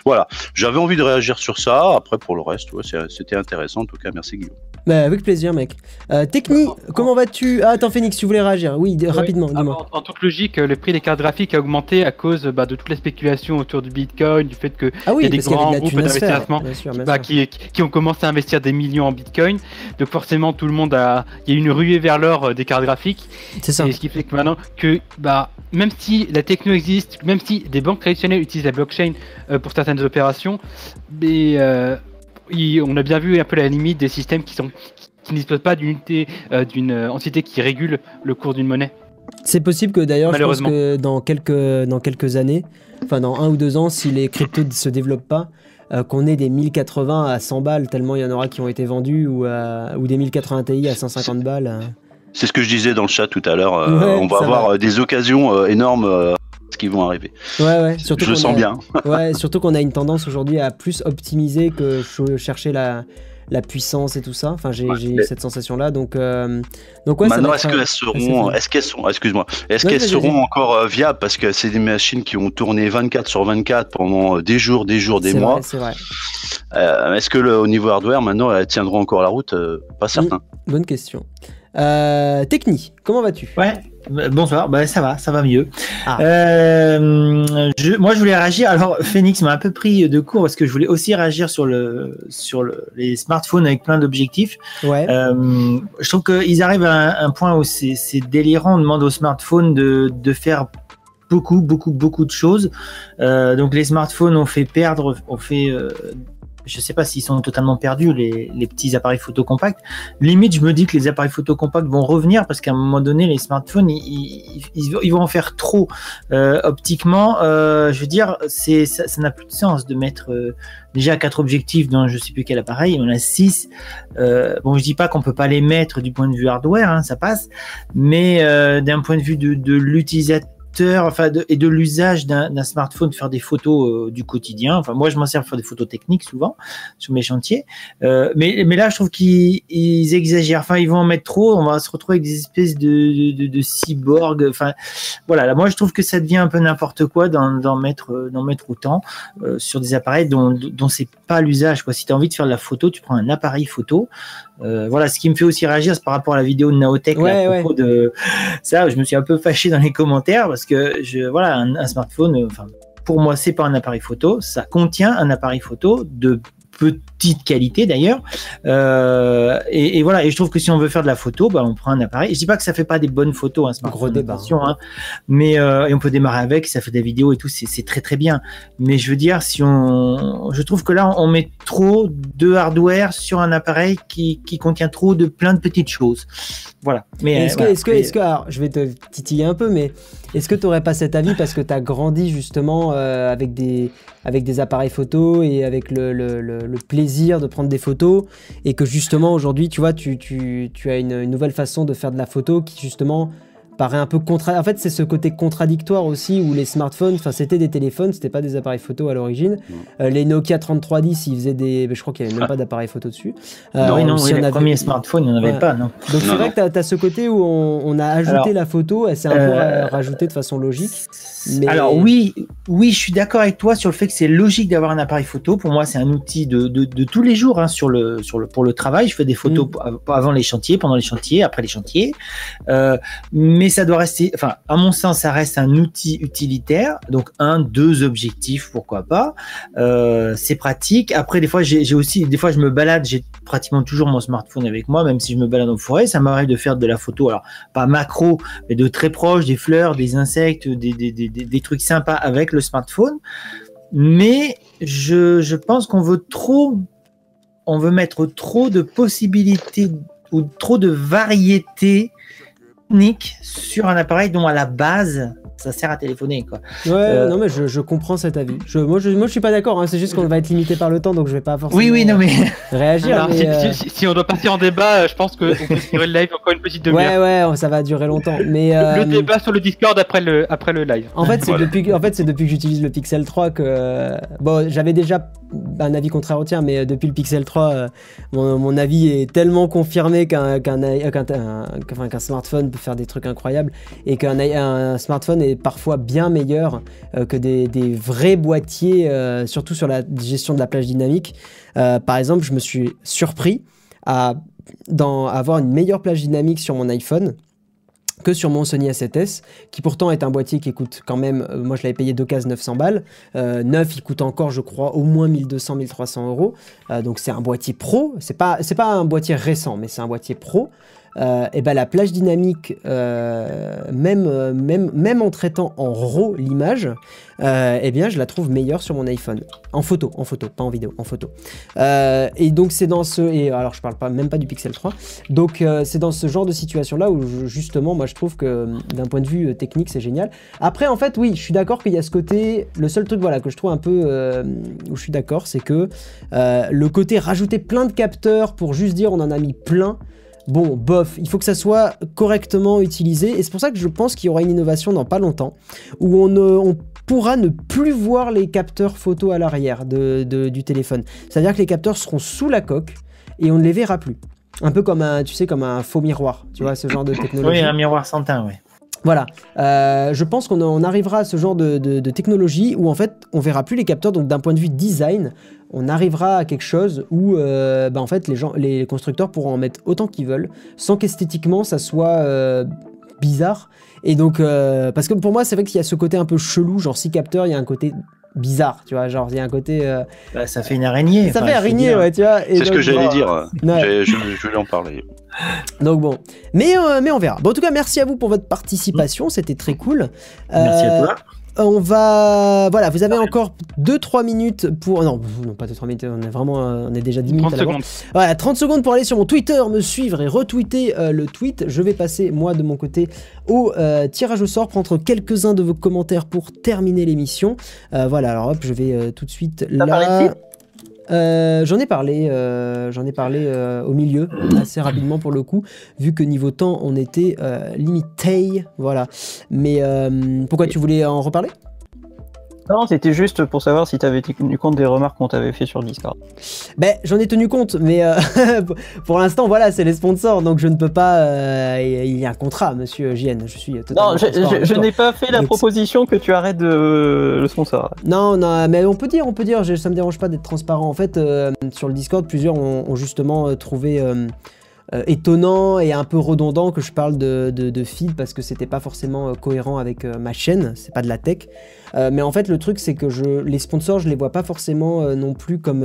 voilà, j'avais envie de réagir sur ça. Après, pour le reste, c'était intéressant. En tout cas, merci Guillaume. Bah, avec plaisir, mec. Euh, Techni, comment vas-tu? Ah, attends, Phoenix, tu voulais réagir Oui, rapidement, dis-moi. En, toute logique, le prix des cartes graphiques a augmenté à cause bah, de toutes les spéculations autour du Bitcoin, du fait que ah y a des grands groupes d'investissement bah, qui, qui, ont commencé à investir des millions en Bitcoin. Donc forcément, tout le monde a... Il y a une ruée vers l'or euh, des cartes graphiques. C'est ça. Et ce qui fait que maintenant, que, bah, même si la techno existe, même si des banques traditionnelles utilisent la blockchain euh, pour certaines opérations, mais on a bien vu un peu la limite des systèmes qui sont qui ne dispose pas d'une unité, euh, d'une euh, entité qui régule le cours d'une monnaie. C'est possible que d'ailleurs, je pense que dans quelques, dans quelques années, enfin dans un ou deux ans, si les cryptos ne se développent pas, euh, qu'on ait des 1080 à 100 balles, tellement il y en aura qui ont été vendus, ou, ou des 1080 Ti à 150 balles. C'est ce que je disais dans le chat tout à l'heure. on va avoir des occasions énormes qui vont arriver. Ouais, ouais. Surtout je le sens bien. ouais, surtout qu'on a une tendance aujourd'hui à plus optimiser que chercher la, la puissance et tout ça. Enfin, j'ai cette sensation-là. Donc, euh, donc ouais, Maintenant, est-ce qu'elles seront, est-ce qu'elles sont, excuse-moi, est-ce qu'elles seront encore euh, viables? Parce que c'est des machines qui ont tourné 24 sur 24 pendant euh, des jours, des jours, des mois. C'est vrai. est-ce que le, au niveau hardware, maintenant, elles tiendront encore la route? Pas certain. Bonne question. Techni, comment vas-tu? Ouais, Bonsoir, bah, ça va, ça va mieux. Ah. Euh, je, moi, je voulais réagir. Alors, Phoenix m'a un peu pris de court parce que je voulais aussi réagir sur le sur le, les smartphones avec plein d'objectifs. Ouais. Euh, je trouve qu'ils arrivent à un, point où c'est délirant. On demande aux smartphones de, de faire beaucoup, beaucoup, beaucoup de choses. Euh, donc, les smartphones ont fait perdre, ont fait euh, je sais pas s'ils sont totalement perdus, les, les, petits appareils photo compacts. Limite, je me dis que les appareils photo compacts vont revenir parce qu'à un moment donné, les smartphones, ils, ils, ils vont en faire trop. Euh, optiquement, euh, je veux dire, c'est ça n'a plus de sens de mettre euh, déjà quatre objectifs dans je sais plus quel appareil, on a six. Euh, bon, je dis pas qu'on peut pas les mettre du point de vue hardware, hein, ça passe, mais euh, d'un point de vue de, de l'utilisateur et de l'usage d'un smartphone faire des photos euh, du quotidien. Enfin, moi, je m'en sers pour faire des photos techniques souvent sur mes chantiers. Euh, mais, mais là, je trouve qu'ils exagèrent. Enfin, ils vont en mettre trop. On va se retrouver avec des espèces de, cyborgs. Enfin, voilà. Là, moi, je trouve que ça devient un peu n'importe quoi d'en mettre, d'en mettre autant euh, sur des appareils dont, dont c'est pas l'usage. Si tu as envie de faire de la photo, tu prends un appareil photo. Euh, voilà, ce qui me fait aussi réagir, c'est par rapport à la vidéo de Naotech à propos de ça. Je me suis un peu fâché dans les commentaires parce que je, voilà, un, smartphone, enfin, pour moi, c'est pas un appareil photo. Ça contient un appareil photo de petite qualité d'ailleurs. Euh, et, voilà, et je trouve que si on veut faire de la photo, bah, on prend un appareil. Je dis pas que ça fait pas des bonnes photos, hein, gros débat. Hein, mais euh, et on peut démarrer avec, ça fait des vidéos et tout, c'est très très bien. Mais je veux dire, si on, je trouve que là, on met trop de hardware sur un appareil qui, qui contient trop de plein de petites choses. Voilà. Mais est-ce que, est-ce que, est-ce que, alors, je vais te titiller un peu, mais est-ce que tu n'aurais pas cet avis parce que tu as grandi justement euh, avec, des, avec des appareils photo et avec le, le, le, plaisir de prendre des photos et que justement aujourd'hui, tu vois, tu, as une, nouvelle façon de faire de la photo qui justement paraît un peu contra... En fait, c'est ce côté contradictoire aussi où les smartphones, enfin, c'était des téléphones, c'était pas des appareils photo à l'origine. Euh, les Nokia 3310, ils faisaient des. Je crois qu'il y avait même ah. pas d'appareil photo dessus. Euh, non, non, les premiers smartphones, il n'y en avait pas, non. Donc c'est vrai que tu as, ce côté où on, a ajouté la photo, elle s'est un peu euh, rajoutée de façon logique. Alors oui, oui, je suis d'accord avec toi sur le fait que c'est logique d'avoir un appareil photo. Pour moi, c'est un outil de, de, tous les jours hein, sur le, sur le, pour le travail. Je fais des photos mm. avant les chantiers, pendant les chantiers, après les chantiers. mais mais ça doit rester, enfin, à mon sens, ça reste un outil utilitaire. Donc, un, deux objectifs, pourquoi pas. Euh, c'est pratique. Après, des fois, j'ai aussi, des fois, je me balade, j'ai pratiquement toujours mon smartphone avec moi, même si je me balade en forêt. Ça m'arrive de faire de la photo, alors pas macro, mais de très proche, des fleurs, des insectes, des, des, des, des trucs sympas avec le smartphone. Mais je, je pense qu'on veut trop, on veut mettre trop de possibilités ou trop de variétés sur un appareil dont à la base ça sert à téléphoner quoi. Ouais, euh, non mais je, je, comprends cet avis. Je, moi, je, moi je suis pas d'accord. Hein. c'est juste qu'on va être limité par le temps, donc je vais pas forcément. Oui, oui, non mais réagir. Euh, si, on doit passer en débat, je pense qu'on peut tirer le live encore une petite demi-heure. Ouais, ouais, ça va durer longtemps. Mais le euh, débat sur le Discord après le après le live. En fait, c'est depuis en fait c'est depuis que j'utilise le Pixel 3 que bon, j'avais déjà un avis contraire au tien, mais depuis le Pixel 3, mon, mon, avis est tellement confirmé qu'un qu'un smartphone peut faire des trucs incroyables et qu'un smartphone est parfois bien meilleur euh, que des, vrais boîtiers, euh, surtout sur la gestion de la plage dynamique. Euh, par exemple, je me suis surpris à, avoir une meilleure plage dynamique sur mon iPhone que sur mon Sony A7S, qui pourtant est un boîtier qui coûte quand même, moi je l'avais payé d'occasion 900 balles, neuf il coûte encore je crois au moins 1200-1300 euros, donc c'est un boîtier pro, c'est pas, c'est pas un boîtier récent, mais c'est un boîtier pro, euh, et ben la plage dynamique, euh, même, euh, même, même en traitant en RAW l'image, eh bien je la trouve meilleure sur mon iPhone. En photo, en photo, pas en vidéo, en photo. et donc c'est dans ce... Et alors je parle pas, même pas du Pixel 3. Donc c'est dans ce genre de situation là où justement moi je trouve que d'un point de vue technique c'est génial. Après en fait oui, je suis d'accord qu'il y a ce côté... Le seul truc voilà que je trouve un peu... où je suis d'accord c'est que le côté rajouter plein de capteurs pour juste dire on en a mis plein bon, bof, il faut que ça soit correctement utilisé. Et c'est pour ça que je pense qu'il y aura une innovation dans pas longtemps, où on, pourra ne plus voir les capteurs photo à l'arrière du téléphone. C'est-à-dire que les capteurs seront sous la coque et on ne les verra plus. Un peu comme un, tu sais, comme un faux miroir, tu vois, ce genre de technologie. Oui, un miroir sans teint, oui. Voilà, euh, je pense qu'on arrivera à ce genre de, de, technologie où en fait on verra plus les capteurs, donc d'un point de vue design, on arrivera à quelque chose où euh, bah, en fait les, gens, les constructeurs pourront en mettre autant qu'ils veulent sans qu'esthétiquement ça soit euh, bizarre. Et donc, euh, parce que pour moi, c'est vrai qu'il y a ce côté un peu chelou, genre si capteur, il y a un côté bizarre, tu vois, genre il y a un côté. Bah, ça fait une araignée. Ça fait araignée, ouais, tu vois. C'est ce que j'allais dire. Je, je, voulais en parler. Donc bon, mais, mais on verra. Bon, en tout cas, merci à vous pour votre participation, c'était très cool. Merci à toi on va. Voilà, vous avez encore 2-3 minutes pour. Non, non pas 2-3 minutes, on est vraiment. On est déjà 10 minutes 30 secondes. Voilà, 30 secondes pour aller sur mon Twitter, me suivre et retweeter euh, le tweet. Je vais passer, moi, de mon côté, au euh, tirage au sort, prendre quelques-uns de vos commentaires pour terminer l'émission. Euh, voilà, alors hop, je vais tout de suite là. Euh, j'en ai parlé, euh, j'en ai parlé euh, au milieu, assez rapidement pour le coup, vu que niveau temps on était limité, voilà. Mais pourquoi tu voulais en reparler? Non, c'était juste pour savoir si tu avais tenu compte des remarques qu'on t'avait fait sur Discord. Ben, j'en ai tenu compte, mais euh, pour l'instant, voilà, c'est les sponsors, donc je ne peux pas. Euh, il y a un contrat, monsieur JN. Je suis totalement. Non, je, n'ai pas fait la proposition que tu arrêtes de, le sponsor. Non, non, mais on peut dire, on peut dire, ça me dérange pas d'être transparent. En fait, euh, sur le Discord, plusieurs ont justement trouvé euh, étonnant et un peu redondant que je parle de, de, feed parce que c'était pas forcément euh, cohérent avec euh, ma chaîne, c'est pas de la tech. mais en fait, le truc, c'est que je, les sponsors, je les vois pas forcément non plus comme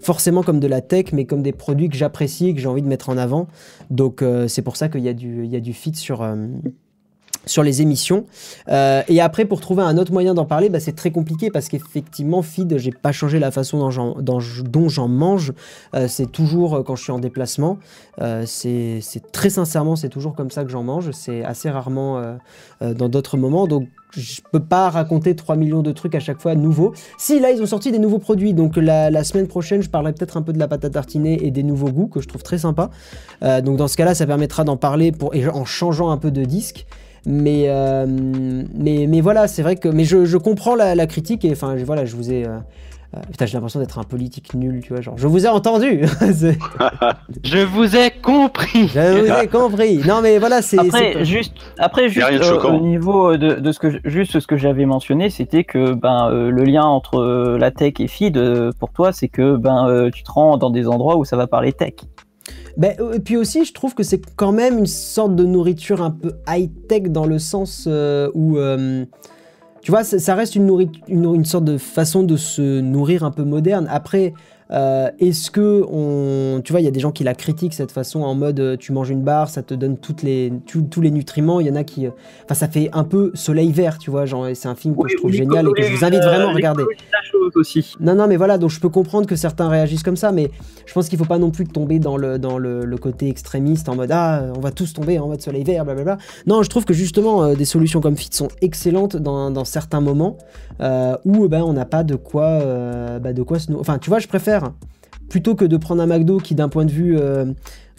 forcément comme de la tech, mais comme des produits que j'apprécie et que j'ai envie de mettre en avant. Donc, c'est pour ça qu'il y il y a du feed sur sur les émissions. Euh, et après, pour trouver un autre moyen d'en parler, bah, c'est très compliqué parce qu'effectivement, feed, j'ai pas changé la façon dont j'en mange. Euh, c'est toujours euh, quand je suis en déplacement. c'est très sincèrement, c'est toujours comme ça que j'en mange. C'est assez rarement dans d'autres moments. Donc, je peux pas raconter 3 millions de trucs à chaque fois nouveaux. Si là ils ont sorti des nouveaux produits, donc la, semaine prochaine je parlerai peut-être un peu de la pâte à tartiner et des nouveaux goûts que je trouve très sympa. donc dans ce cas-là ça permettra d'en parler pour, en changeant un peu de disque. Mais, mais, mais voilà, c'est vrai que. Mais je, je comprends la, critique et enfin, voilà, je vous ai. Euh, putain, j'ai l'impression d'être un politique nul, tu vois, genre, je vous ai entendu Je vous ai compris Je vous ai compris Non mais voilà, c'est... Après, juste, après, juste euh, au niveau de, de, ce que, juste ce que j'avais mentionné, c'était que ben, euh, le lien entre la tech et feed, pour toi, c'est que ben, tu te rends dans des endroits où ça va parler tech. Ben, et puis aussi, je trouve que c'est quand même une sorte de nourriture un peu high-tech dans le sens où tu vois, ça, reste une, sorte de façon de se nourrir un peu moderne. Après, euh, est-ce que on, tu vois, il y a des gens qui la critiquent cette façon en mode euh, tu manges une barre, ça te donne toutes les, tous les nutriments. Il y en a qui, euh, enfin, ça fait un peu soleil vert, tu vois. Genre, c'est un film que je trouve génial et que je vous invite vraiment à regarder. Aussi. Non, non, mais voilà, donc je peux comprendre que certains réagissent comme ça, mais je pense qu'il faut pas non plus tomber dans le, dans le, côté extrémiste en mode ah, on va tous tomber en mode soleil vert, blablabla. Non, je trouve que justement des solutions comme Fit sont excellentes dans, dans certains moments où ben on n'a pas de quoi, bah, de quoi se, enfin, tu vois, je préfère plutôt que de prendre un McDo qui d'un point de vue euh,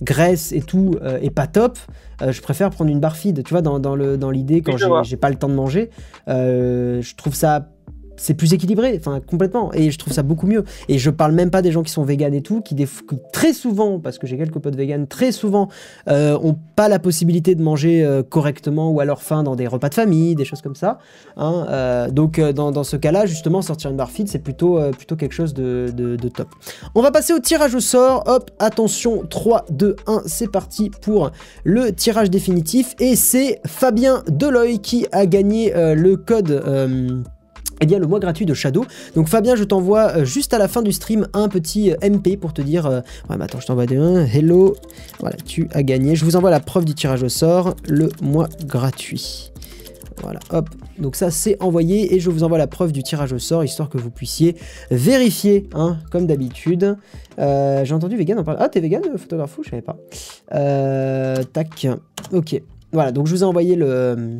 graisse et tout euh, est pas top, euh, je préfère prendre une barre feed. Tu vois, dans, dans l'idée, quand j'ai pas le temps de manger, je trouve ça c'est plus équilibré, enfin complètement. Et je trouve ça beaucoup mieux. Et je parle même pas des gens qui sont véganes et tout, qui, très souvent, parce que j'ai quelques potes véganes, très souvent euh, ont pas la possibilité de manger euh, correctement ou à leur faim dans des repas de famille, des choses comme ça. Hein. Euh, donc dans, ce cas-là, justement, sortir une barre feed, c'est plutôt, quelque chose de, de, top. On va passer au tirage au sort. Hop, attention, 3, 2, 1, c'est parti pour le tirage définitif. Et c'est Fabien Deloy qui a gagné le code eh bien, le mois gratuit de Shadow. Donc, Fabien, je t'envoie euh, juste à la fin du stream un petit euh, MP pour te dire. Euh, ouais, mais attends, je t'envoie des. Hello. Voilà, tu as gagné. Je vous envoie la preuve du tirage au sort, le mois gratuit. Voilà, hop. Donc, ça, c'est envoyé. Et je vous envoie la preuve du tirage au sort, histoire que vous puissiez vérifier, hein, comme d'habitude. J'ai entendu vegan en parler. Ah, t'es vegan, photographe? Je savais pas. tac. Ok. Voilà, donc je vous ai envoyé le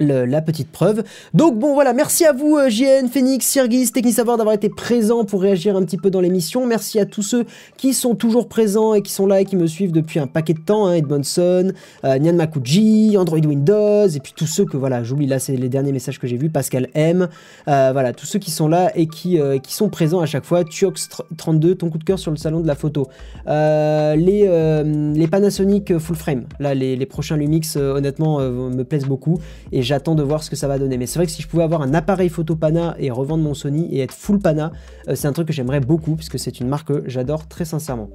la petite preuve. Donc bon voilà, merci à vous euh, JN, Phoenix, Sirgis, Technisavoir d'avoir été présents pour réagir un petit peu dans l'émission. Merci à tous ceux qui sont toujours présents et qui sont là et qui me suivent depuis un paquet de temps, hein, Edmondson, euh, Nyan Makuji, Android Windows, et puis tous ceux que voilà, j'oublie là, c'est les derniers messages que j'ai vus, Pascal M, euh, voilà, tous ceux qui sont là et qui, qui sont présents à chaque fois. Tuox32, ton coup de cœur sur le salon de la photo. les, les Panasonic full frame, là les, les prochains Lumix honnêtement me plaisent beaucoup et j'attends de voir ce que ça va donner. Mais c'est vrai que si je pouvais avoir un appareil photo Pana et revendre mon Sony et être full Pana, euh, c'est un truc que j'aimerais beaucoup puisque c'est une marque que j'adore très sincèrement.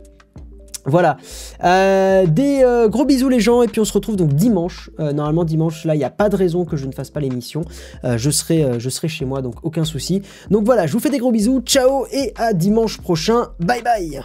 Voilà, euh, des euh, gros bisous les gens et puis on se retrouve donc dimanche. normalement dimanche là il n'y a pas de raison que je ne fasse pas l'émission. je, serai, je serai chez moi donc aucun souci. Donc voilà, je vous fais des gros bisous, ciao et à dimanche prochain. Bye bye